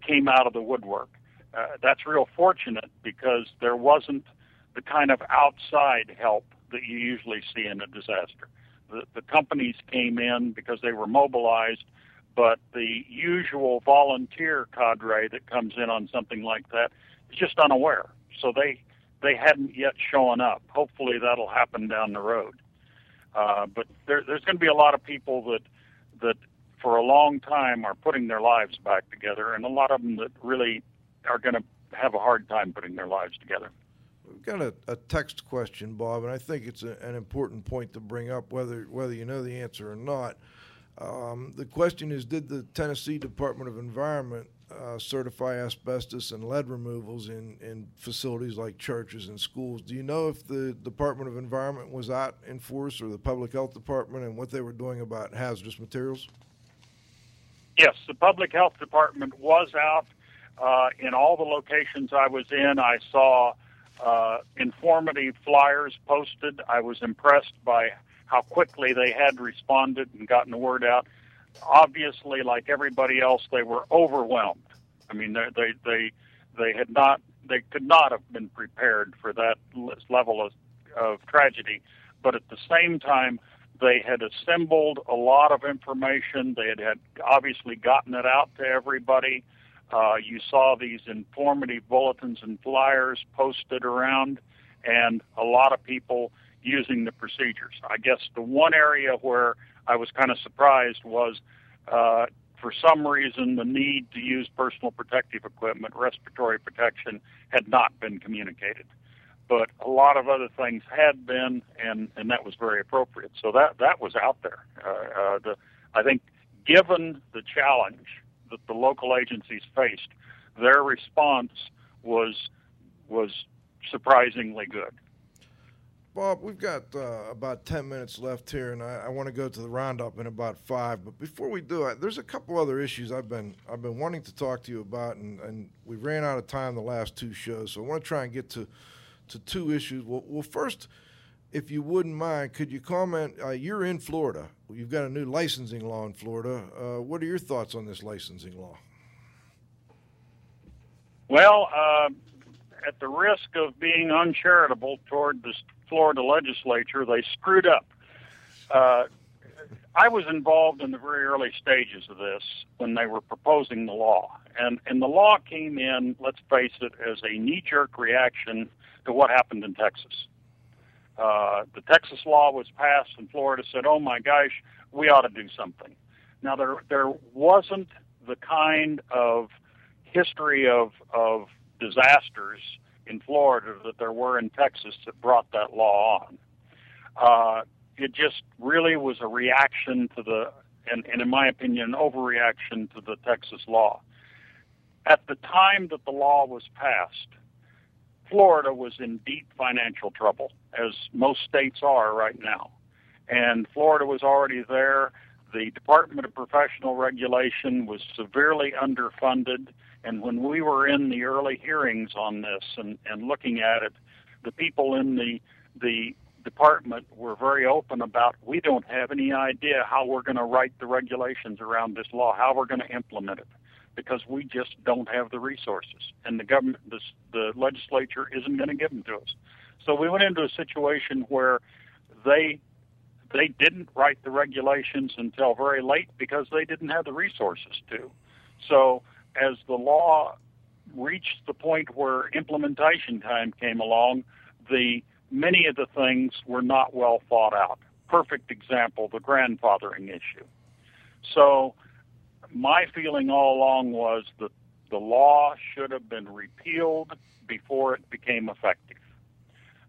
came out of the woodwork. Uh, that's real fortunate because there wasn't the kind of outside help that you usually see in a disaster. The, the companies came in because they were mobilized, but the usual volunteer cadre that comes in on something like that is just unaware. So they they hadn't yet shown up. Hopefully that'll happen down the road. Uh, but there, there's going to be a lot of people that that for a long time are putting their lives back together, and a lot of them that really are going to have a hard time putting their lives together. We've got a, a text question, Bob, and I think it's a, an important point to bring up, whether whether you know the answer or not. Um, the question is: Did the Tennessee Department of Environment uh, certify asbestos and lead removals in, in facilities like churches and schools? Do you know if the Department of Environment was out in force or the Public Health Department and what they were doing about hazardous materials? Yes, the public health department was out uh, in all the locations I was in. I saw uh, informative flyers posted. I was impressed by how quickly they had responded and gotten the word out. Obviously, like everybody else, they were overwhelmed. I mean, they they they, they had not they could not have been prepared for that level of, of tragedy. But at the same time, they had assembled a lot of information. They had, had obviously gotten it out to everybody. Uh, you saw these informative bulletins and flyers posted around, and a lot of people using the procedures. I guess the one area where I was kind of surprised was uh, for some reason the need to use personal protective equipment, respiratory protection, had not been communicated but a lot of other things had been, and and that was very appropriate. So that that was out there. Uh, uh, the I think, given the challenge that the local agencies faced, their response was was surprisingly good. Bob, we've got uh, about 10 minutes left here, and I, I want to go to the roundup in about five. But before we do it, there's a couple other issues I've been I've been wanting to talk to you about, and, and we ran out of time the last two shows, so I want to try and get to to two issues. Well, well first, if you wouldn't mind, could you comment? Uh, you're in Florida. You've got a new licensing law in Florida. Uh, what are your thoughts on this licensing law? Well, uh, at the risk of being uncharitable toward the Florida legislature, they screwed up. Uh, I was involved in the very early stages of this when they were proposing the law. And, and the law came in, let's face it, as a knee jerk reaction to what happened in Texas. Uh, the Texas law was passed, and Florida said, oh my gosh, we ought to do something. Now, there, there wasn't the kind of history of, of disasters in Florida that there were in Texas that brought that law on. Uh, it just really was a reaction to the, and, and in my opinion, an overreaction to the Texas law. At the time that the law was passed, Florida was in deep financial trouble, as most states are right now. And Florida was already there. The Department of Professional Regulation was severely underfunded. And when we were in the early hearings on this and, and looking at it, the people in the the department were very open about we don't have any idea how we're going to write the regulations around this law, how we're going to implement it, because we just don't have the resources, and the government, the, the legislature isn't going to give them to us. So we went into a situation where they they didn't write the regulations until very late because they didn't have the resources to. So as the law reached the point where implementation time came along, the many of the things were not well thought out. Perfect example, the grandfathering issue. So my feeling all along was that the law should have been repealed before it became effective.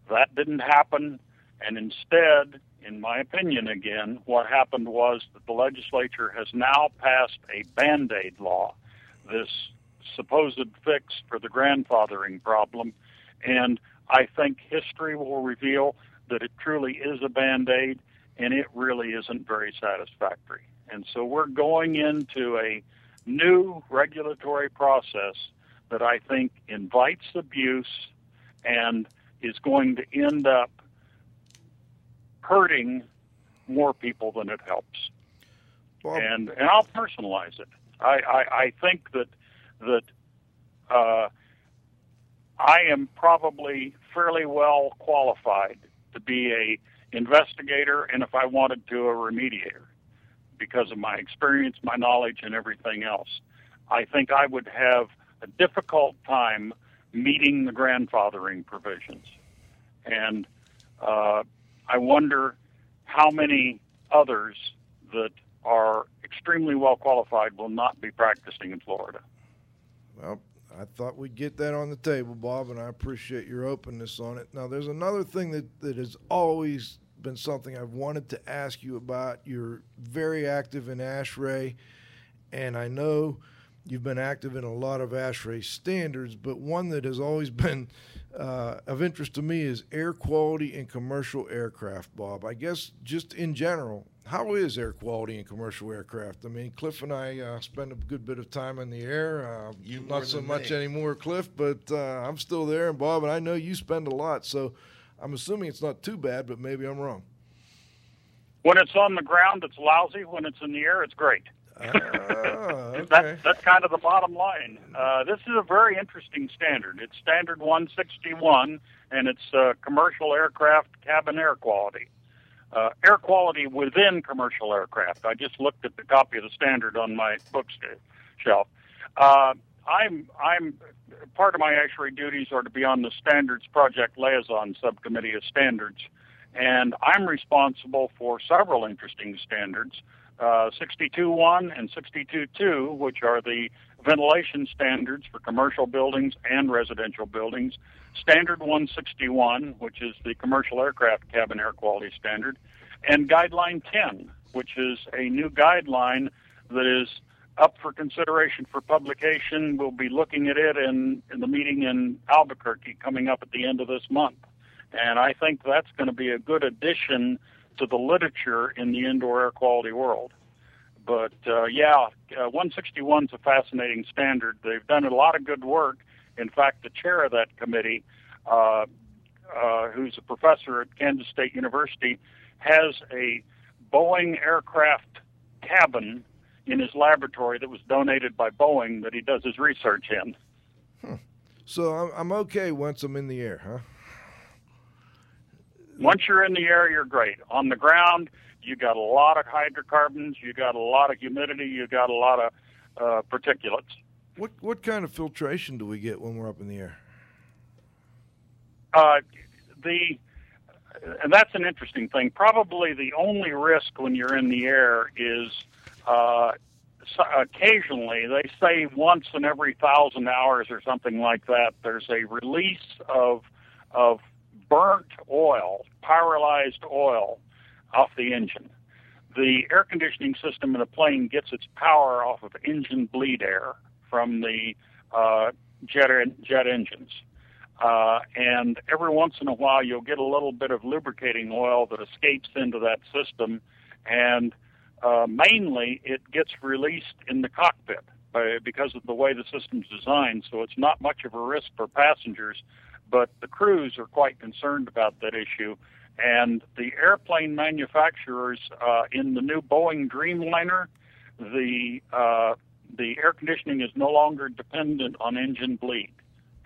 That didn't happen, and instead, in my opinion again, what happened was that the legislature has now passed a band aid law this supposed fix for the grandfathering problem. And I think history will reveal that it truly is a band aid and it really isn't very satisfactory. And so we're going into a new regulatory process that I think invites abuse and is going to end up hurting more people than it helps. And and I'll personalize it. I, I, I think that that uh, I am probably fairly well qualified to be a investigator, and if I wanted to, a remediator, because of my experience, my knowledge, and everything else. I think I would have a difficult time meeting the grandfathering provisions, and uh, I wonder how many others that are extremely well qualified will not be practicing in Florida. Well, I thought we'd get that on the table, Bob, and I appreciate your openness on it. Now, there's another thing that, that has always been something I've wanted to ask you about. You're very active in ASHRAE, and I know you've been active in a lot of ASHRAE standards, but one that has always been uh, of interest to me is air quality in commercial aircraft, Bob. I guess just in general, how is air quality in commercial aircraft? I mean, Cliff and I uh, spend a good bit of time in the air. Uh, you not so much me. anymore, Cliff, but uh, I'm still there, and Bob, and I know you spend a lot. So I'm assuming it's not too bad, but maybe I'm wrong. When it's on the ground, it's lousy. When it's in the air, it's great. Ah, okay. that, that's kind of the bottom line. Uh, this is a very interesting standard. It's Standard 161, and it's uh, commercial aircraft cabin air quality uh, air quality within commercial aircraft. I just looked at the copy of the standard on my bookshelf. Uh, I'm I'm part of my ASHRAE duties are to be on the standards project liaison subcommittee of standards, and I'm responsible for several interesting standards. Uh, 62.1 and 62.2, which are the ventilation standards for commercial buildings and residential buildings, Standard 161, which is the commercial aircraft cabin air quality standard, and Guideline 10, which is a new guideline that is up for consideration for publication. We'll be looking at it in, in the meeting in Albuquerque coming up at the end of this month. And I think that's going to be a good addition to the literature in the indoor air quality world. But uh, yeah, uh, 161 is a fascinating standard. They've done a lot of good work. In fact, the chair of that committee, uh, uh, who's a professor at Kansas State University, has a Boeing aircraft cabin in his laboratory that was donated by Boeing that he does his research in. Huh. So I'm, I'm okay once I'm in the air, huh? Once you're in the air, you're great. On the ground, you got a lot of hydrocarbons, you got a lot of humidity, you got a lot of uh, particulates. What what kind of filtration do we get when we're up in the air? Uh, the and that's an interesting thing. Probably the only risk when you're in the air is uh, so occasionally they say once in every thousand hours or something like that. There's a release of of burnt oil, pyrolyzed oil, off the engine. The air conditioning system in a plane gets its power off of engine bleed air from the uh, jet jet engines. Uh, and every once in a while, you'll get a little bit of lubricating oil that escapes into that system, and uh, mainly it gets released in the cockpit because of the way the system's designed. So it's not much of a risk for passengers, but the crews are quite concerned about that issue. And the airplane manufacturers uh, in the new Boeing Dreamliner, the uh, the air conditioning is no longer dependent on engine bleed.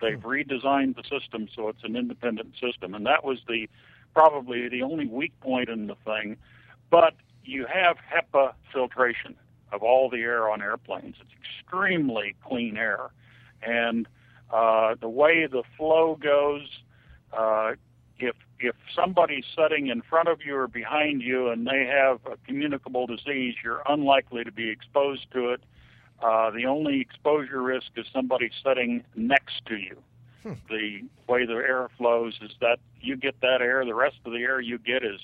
They've redesigned the system so it's an independent system, and that was the probably the only weak point in the thing. But you have HEPA filtration of all the air on airplanes. It's extremely clean air, and uh, the way the flow goes, uh, if if somebody's sitting in front of you or behind you and they have a communicable disease, you're unlikely to be exposed to it. Uh, the only exposure risk is somebody sitting next to you. Hmm. The way the air flows is that you get that air, the rest of the air you get is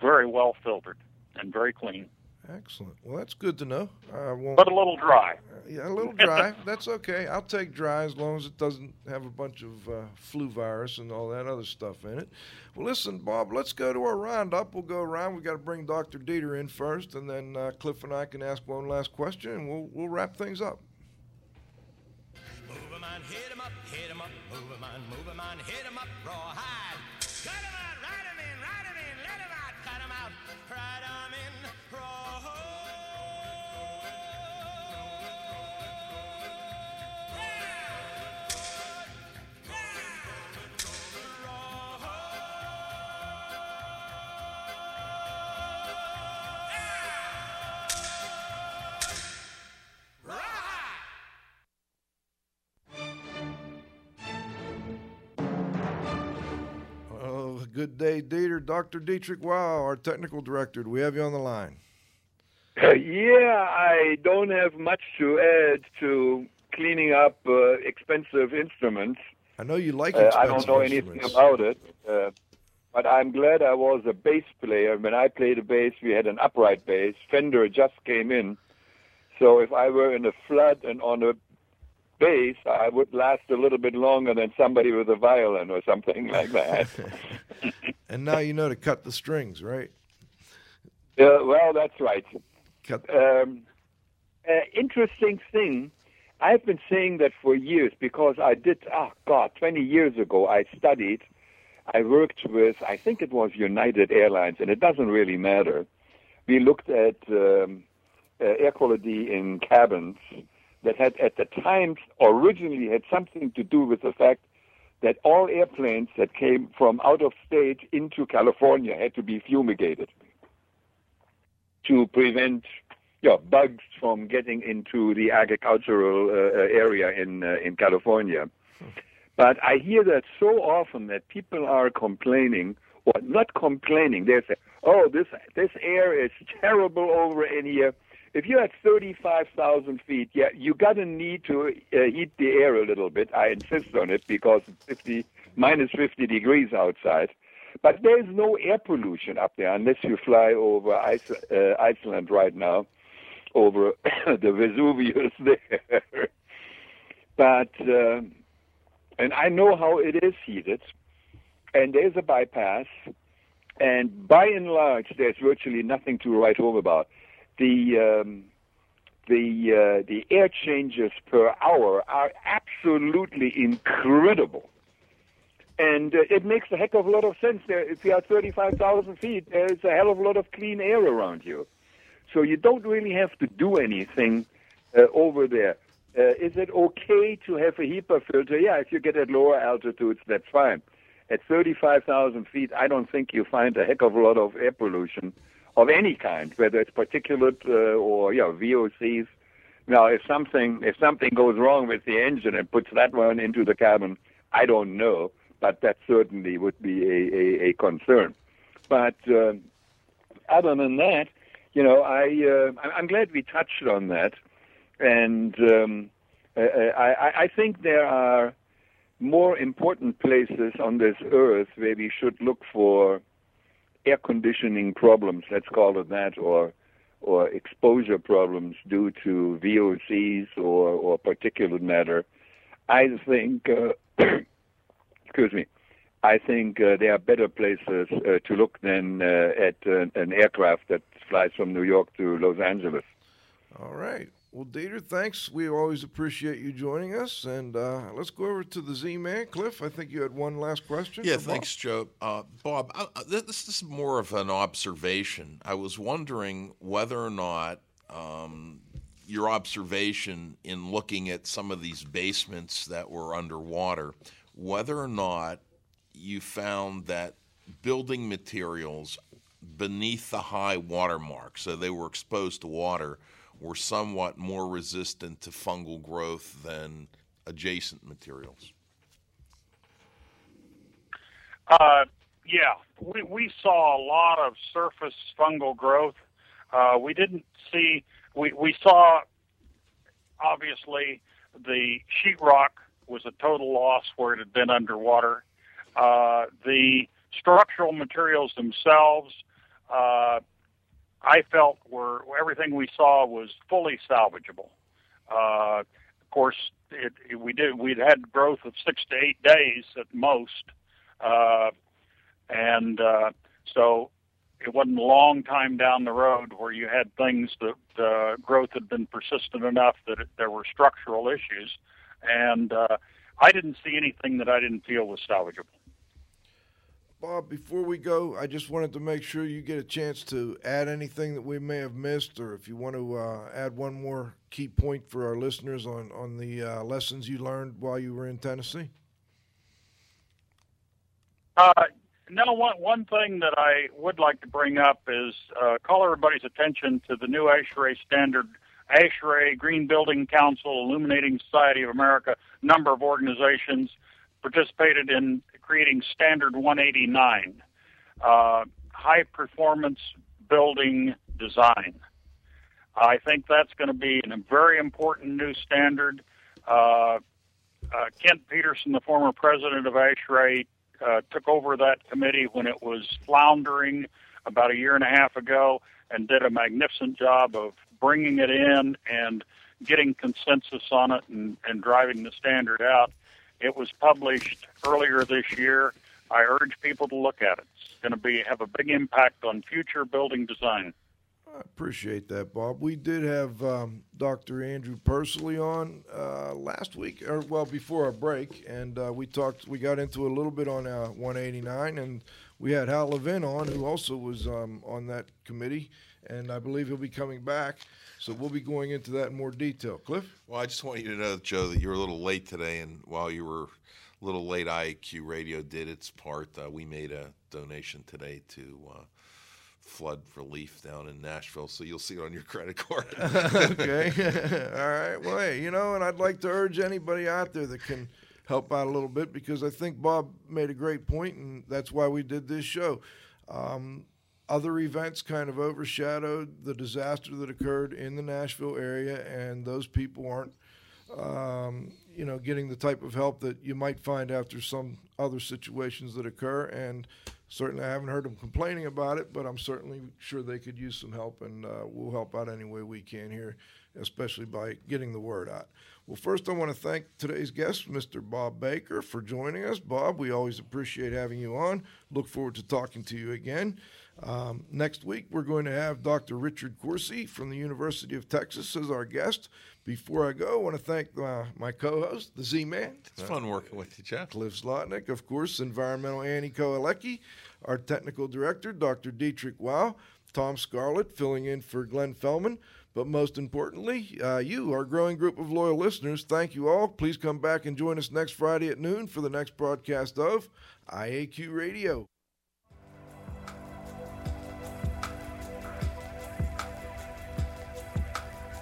very well filtered and very clean. Excellent. Well, that's good to know. I won't, but a little dry. Uh, yeah, a little dry. that's okay. I'll take dry as long as it doesn't have a bunch of uh, flu virus and all that other stuff in it. Well, listen, Bob, let's go to our roundup. We'll go around. We've got to bring Dr. Dieter in first, and then uh, Cliff and I can ask one last question, and we'll, we'll wrap things up. Move em on, hit em up, hit em up, move em on, move em on, hit em up, rawhide. Cut good day, Dieter. Dr. Dietrich Wow, our technical director. Do we have you on the line? Uh, yeah, I don't have much to add to cleaning up uh, expensive instruments. I know you like expensive uh, I don't know anything about it, uh, but I'm glad I was a bass player. When I played a bass, we had an upright bass. Fender just came in. So if I were in a flood and on a bass, I would last a little bit longer than somebody with a violin or something like that. and now you know to cut the strings, right? Yeah, well, that's right. Cut. Um, uh, interesting thing. I've been saying that for years because I did, oh God, 20 years ago, I studied, I worked with, I think it was United Airlines, and it doesn't really matter. We looked at um, uh, air quality in cabins that had at the time originally had something to do with the fact that all airplanes that came from out of state into California had to be fumigated to prevent you know, bugs from getting into the agricultural uh, uh area in uh, in California. But I hear that so often that people are complaining, or not complaining. They say, "Oh, this this air is terrible over in here." If you're at 35,000 feet, yeah, you got to need to uh, heat the air a little bit. I insist on it because it's 50, minus 50 degrees outside. But there's no air pollution up there unless you fly over uh, Iceland right now. over the Vesuvius there. but uh, and I know how it is heated, and there's a bypass, and by and large, there's virtually nothing to write home about. The um, the uh, the air changes per hour are absolutely incredible, and uh, it makes a heck of a lot of sense. There, if you are 35,000 feet, there's a hell of a lot of clean air around you, so you don't really have to do anything uh, over there. Uh, is it okay to have a HEPA filter? Yeah, if you get at lower altitudes, that's fine. At 35,000 feet, I don't think you find a heck of a lot of air pollution of any kind, whether it's particulate uh, or you know, VOCs. Now, if something if something goes wrong with the engine and puts that one into the cabin, I don't know, but that certainly would be a, a, a concern. But uh, other than that, you know, I uh, I'm glad we touched on that, and um, I, I think there are more important places on this earth where we should look for air conditioning problems, let's call it that, or or exposure problems due to VOCs or, or particulate matter, I think, uh, excuse me, I think uh, there are better places uh, to look than uh, at uh, an aircraft that flies from New York to Los Angeles. All right. Well, Dieter, thanks. We always appreciate you joining us. And uh, let's go over to the Z Man. Cliff, I think you had one last question. Yeah, thanks, Joe. Uh, Bob, I, this, is more of an observation. I was wondering whether or not um, your observation in looking at some of these basements that were underwater, whether or not you found that building materials beneath the high water mark, so they were exposed to water – were somewhat more resistant to fungal growth than adjacent materials? Uh, yeah, we, we saw a lot of surface fungal growth. Uh, we didn't see, we, we saw obviously the sheetrock was a total loss where it had been underwater. Uh, the structural materials themselves, uh, I felt were everything we saw was fully salvageable. Uh, of course, it, it, we did we'd had growth of six to eight days at most, uh, and uh, so it wasn't a long time down the road where you had things that uh, growth had been persistent enough that it, there were structural issues, and uh, I didn't see anything that I didn't feel was salvageable. Bob, before we go, I just wanted to make sure you get a chance to add anything that we may have missed, or if you want to uh, add one more key point for our listeners on on the uh, lessons you learned while you were in Tennessee. Uh, no, one one thing that I would like to bring up is uh, call everybody's attention to the new ASHRAE standard. ASHRAE, Green Building Council, Illuminating Society of America, number of organizations participated in creating Standard 189, uh, high performance building design. I think that's going to be a very important new standard. Uh, uh, Kent Peterson, the former president of ASHRAE, uh, took over that committee when it was floundering about a year and a half ago and did a magnificent job of bringing it in and getting consensus on it and, and driving the standard out. It was published earlier this year. I urge people to look at it. It's going to be have a big impact on future building design. I appreciate that, Bob. We did have um, Dr. Andrew Persily on uh, last week, or well before our break, and uh, we talked. We got into a little bit on uh, 189, and we had Hal Levin on, who also was um, on that committee, and I believe he'll be coming back. So we'll be going into that in more detail. Cliff? Well, I just want you to know, Joe, that you're a little late today, and while you were a little late, IAQ Radio did its part. Uh, we made a donation today to uh, flood relief down in Nashville, so you'll see it on your credit card. okay. All right. Well, hey, you know, and I'd like to urge anybody out there that can help out a little bit because I think Bob made a great point, and that's why we did this show. Um, other events kind of overshadowed the disaster that occurred in the Nashville area, and those people aren't, um, you know, getting the type of help that you might find after some other situations that occur. And certainly I haven't heard them complaining about it, but I'm certainly sure they could use some help, and uh, we'll help out any way we can here, especially by getting the word out. Well, first, I want to thank today's guest, Mr. Bob Baker, for joining us. Bob, we always appreciate having you on. Look forward to talking to you again. Um, next week, we're going to have Dr. Richard Corsi from the University of Texas as our guest. Before I go, I want to thank uh, my co host, the Z Man. It's fun working with you, Jeff. Cliff Zlotnik, of course, Environmental Annie Koalecki, our technical director, Dr. Dietrich Wow, Tom Scarlett, filling in for Glenn Fellman. But most importantly, uh, you, our growing group of loyal listeners, thank you all. Please come back and join us next Friday at noon for the next broadcast of IAQ Radio.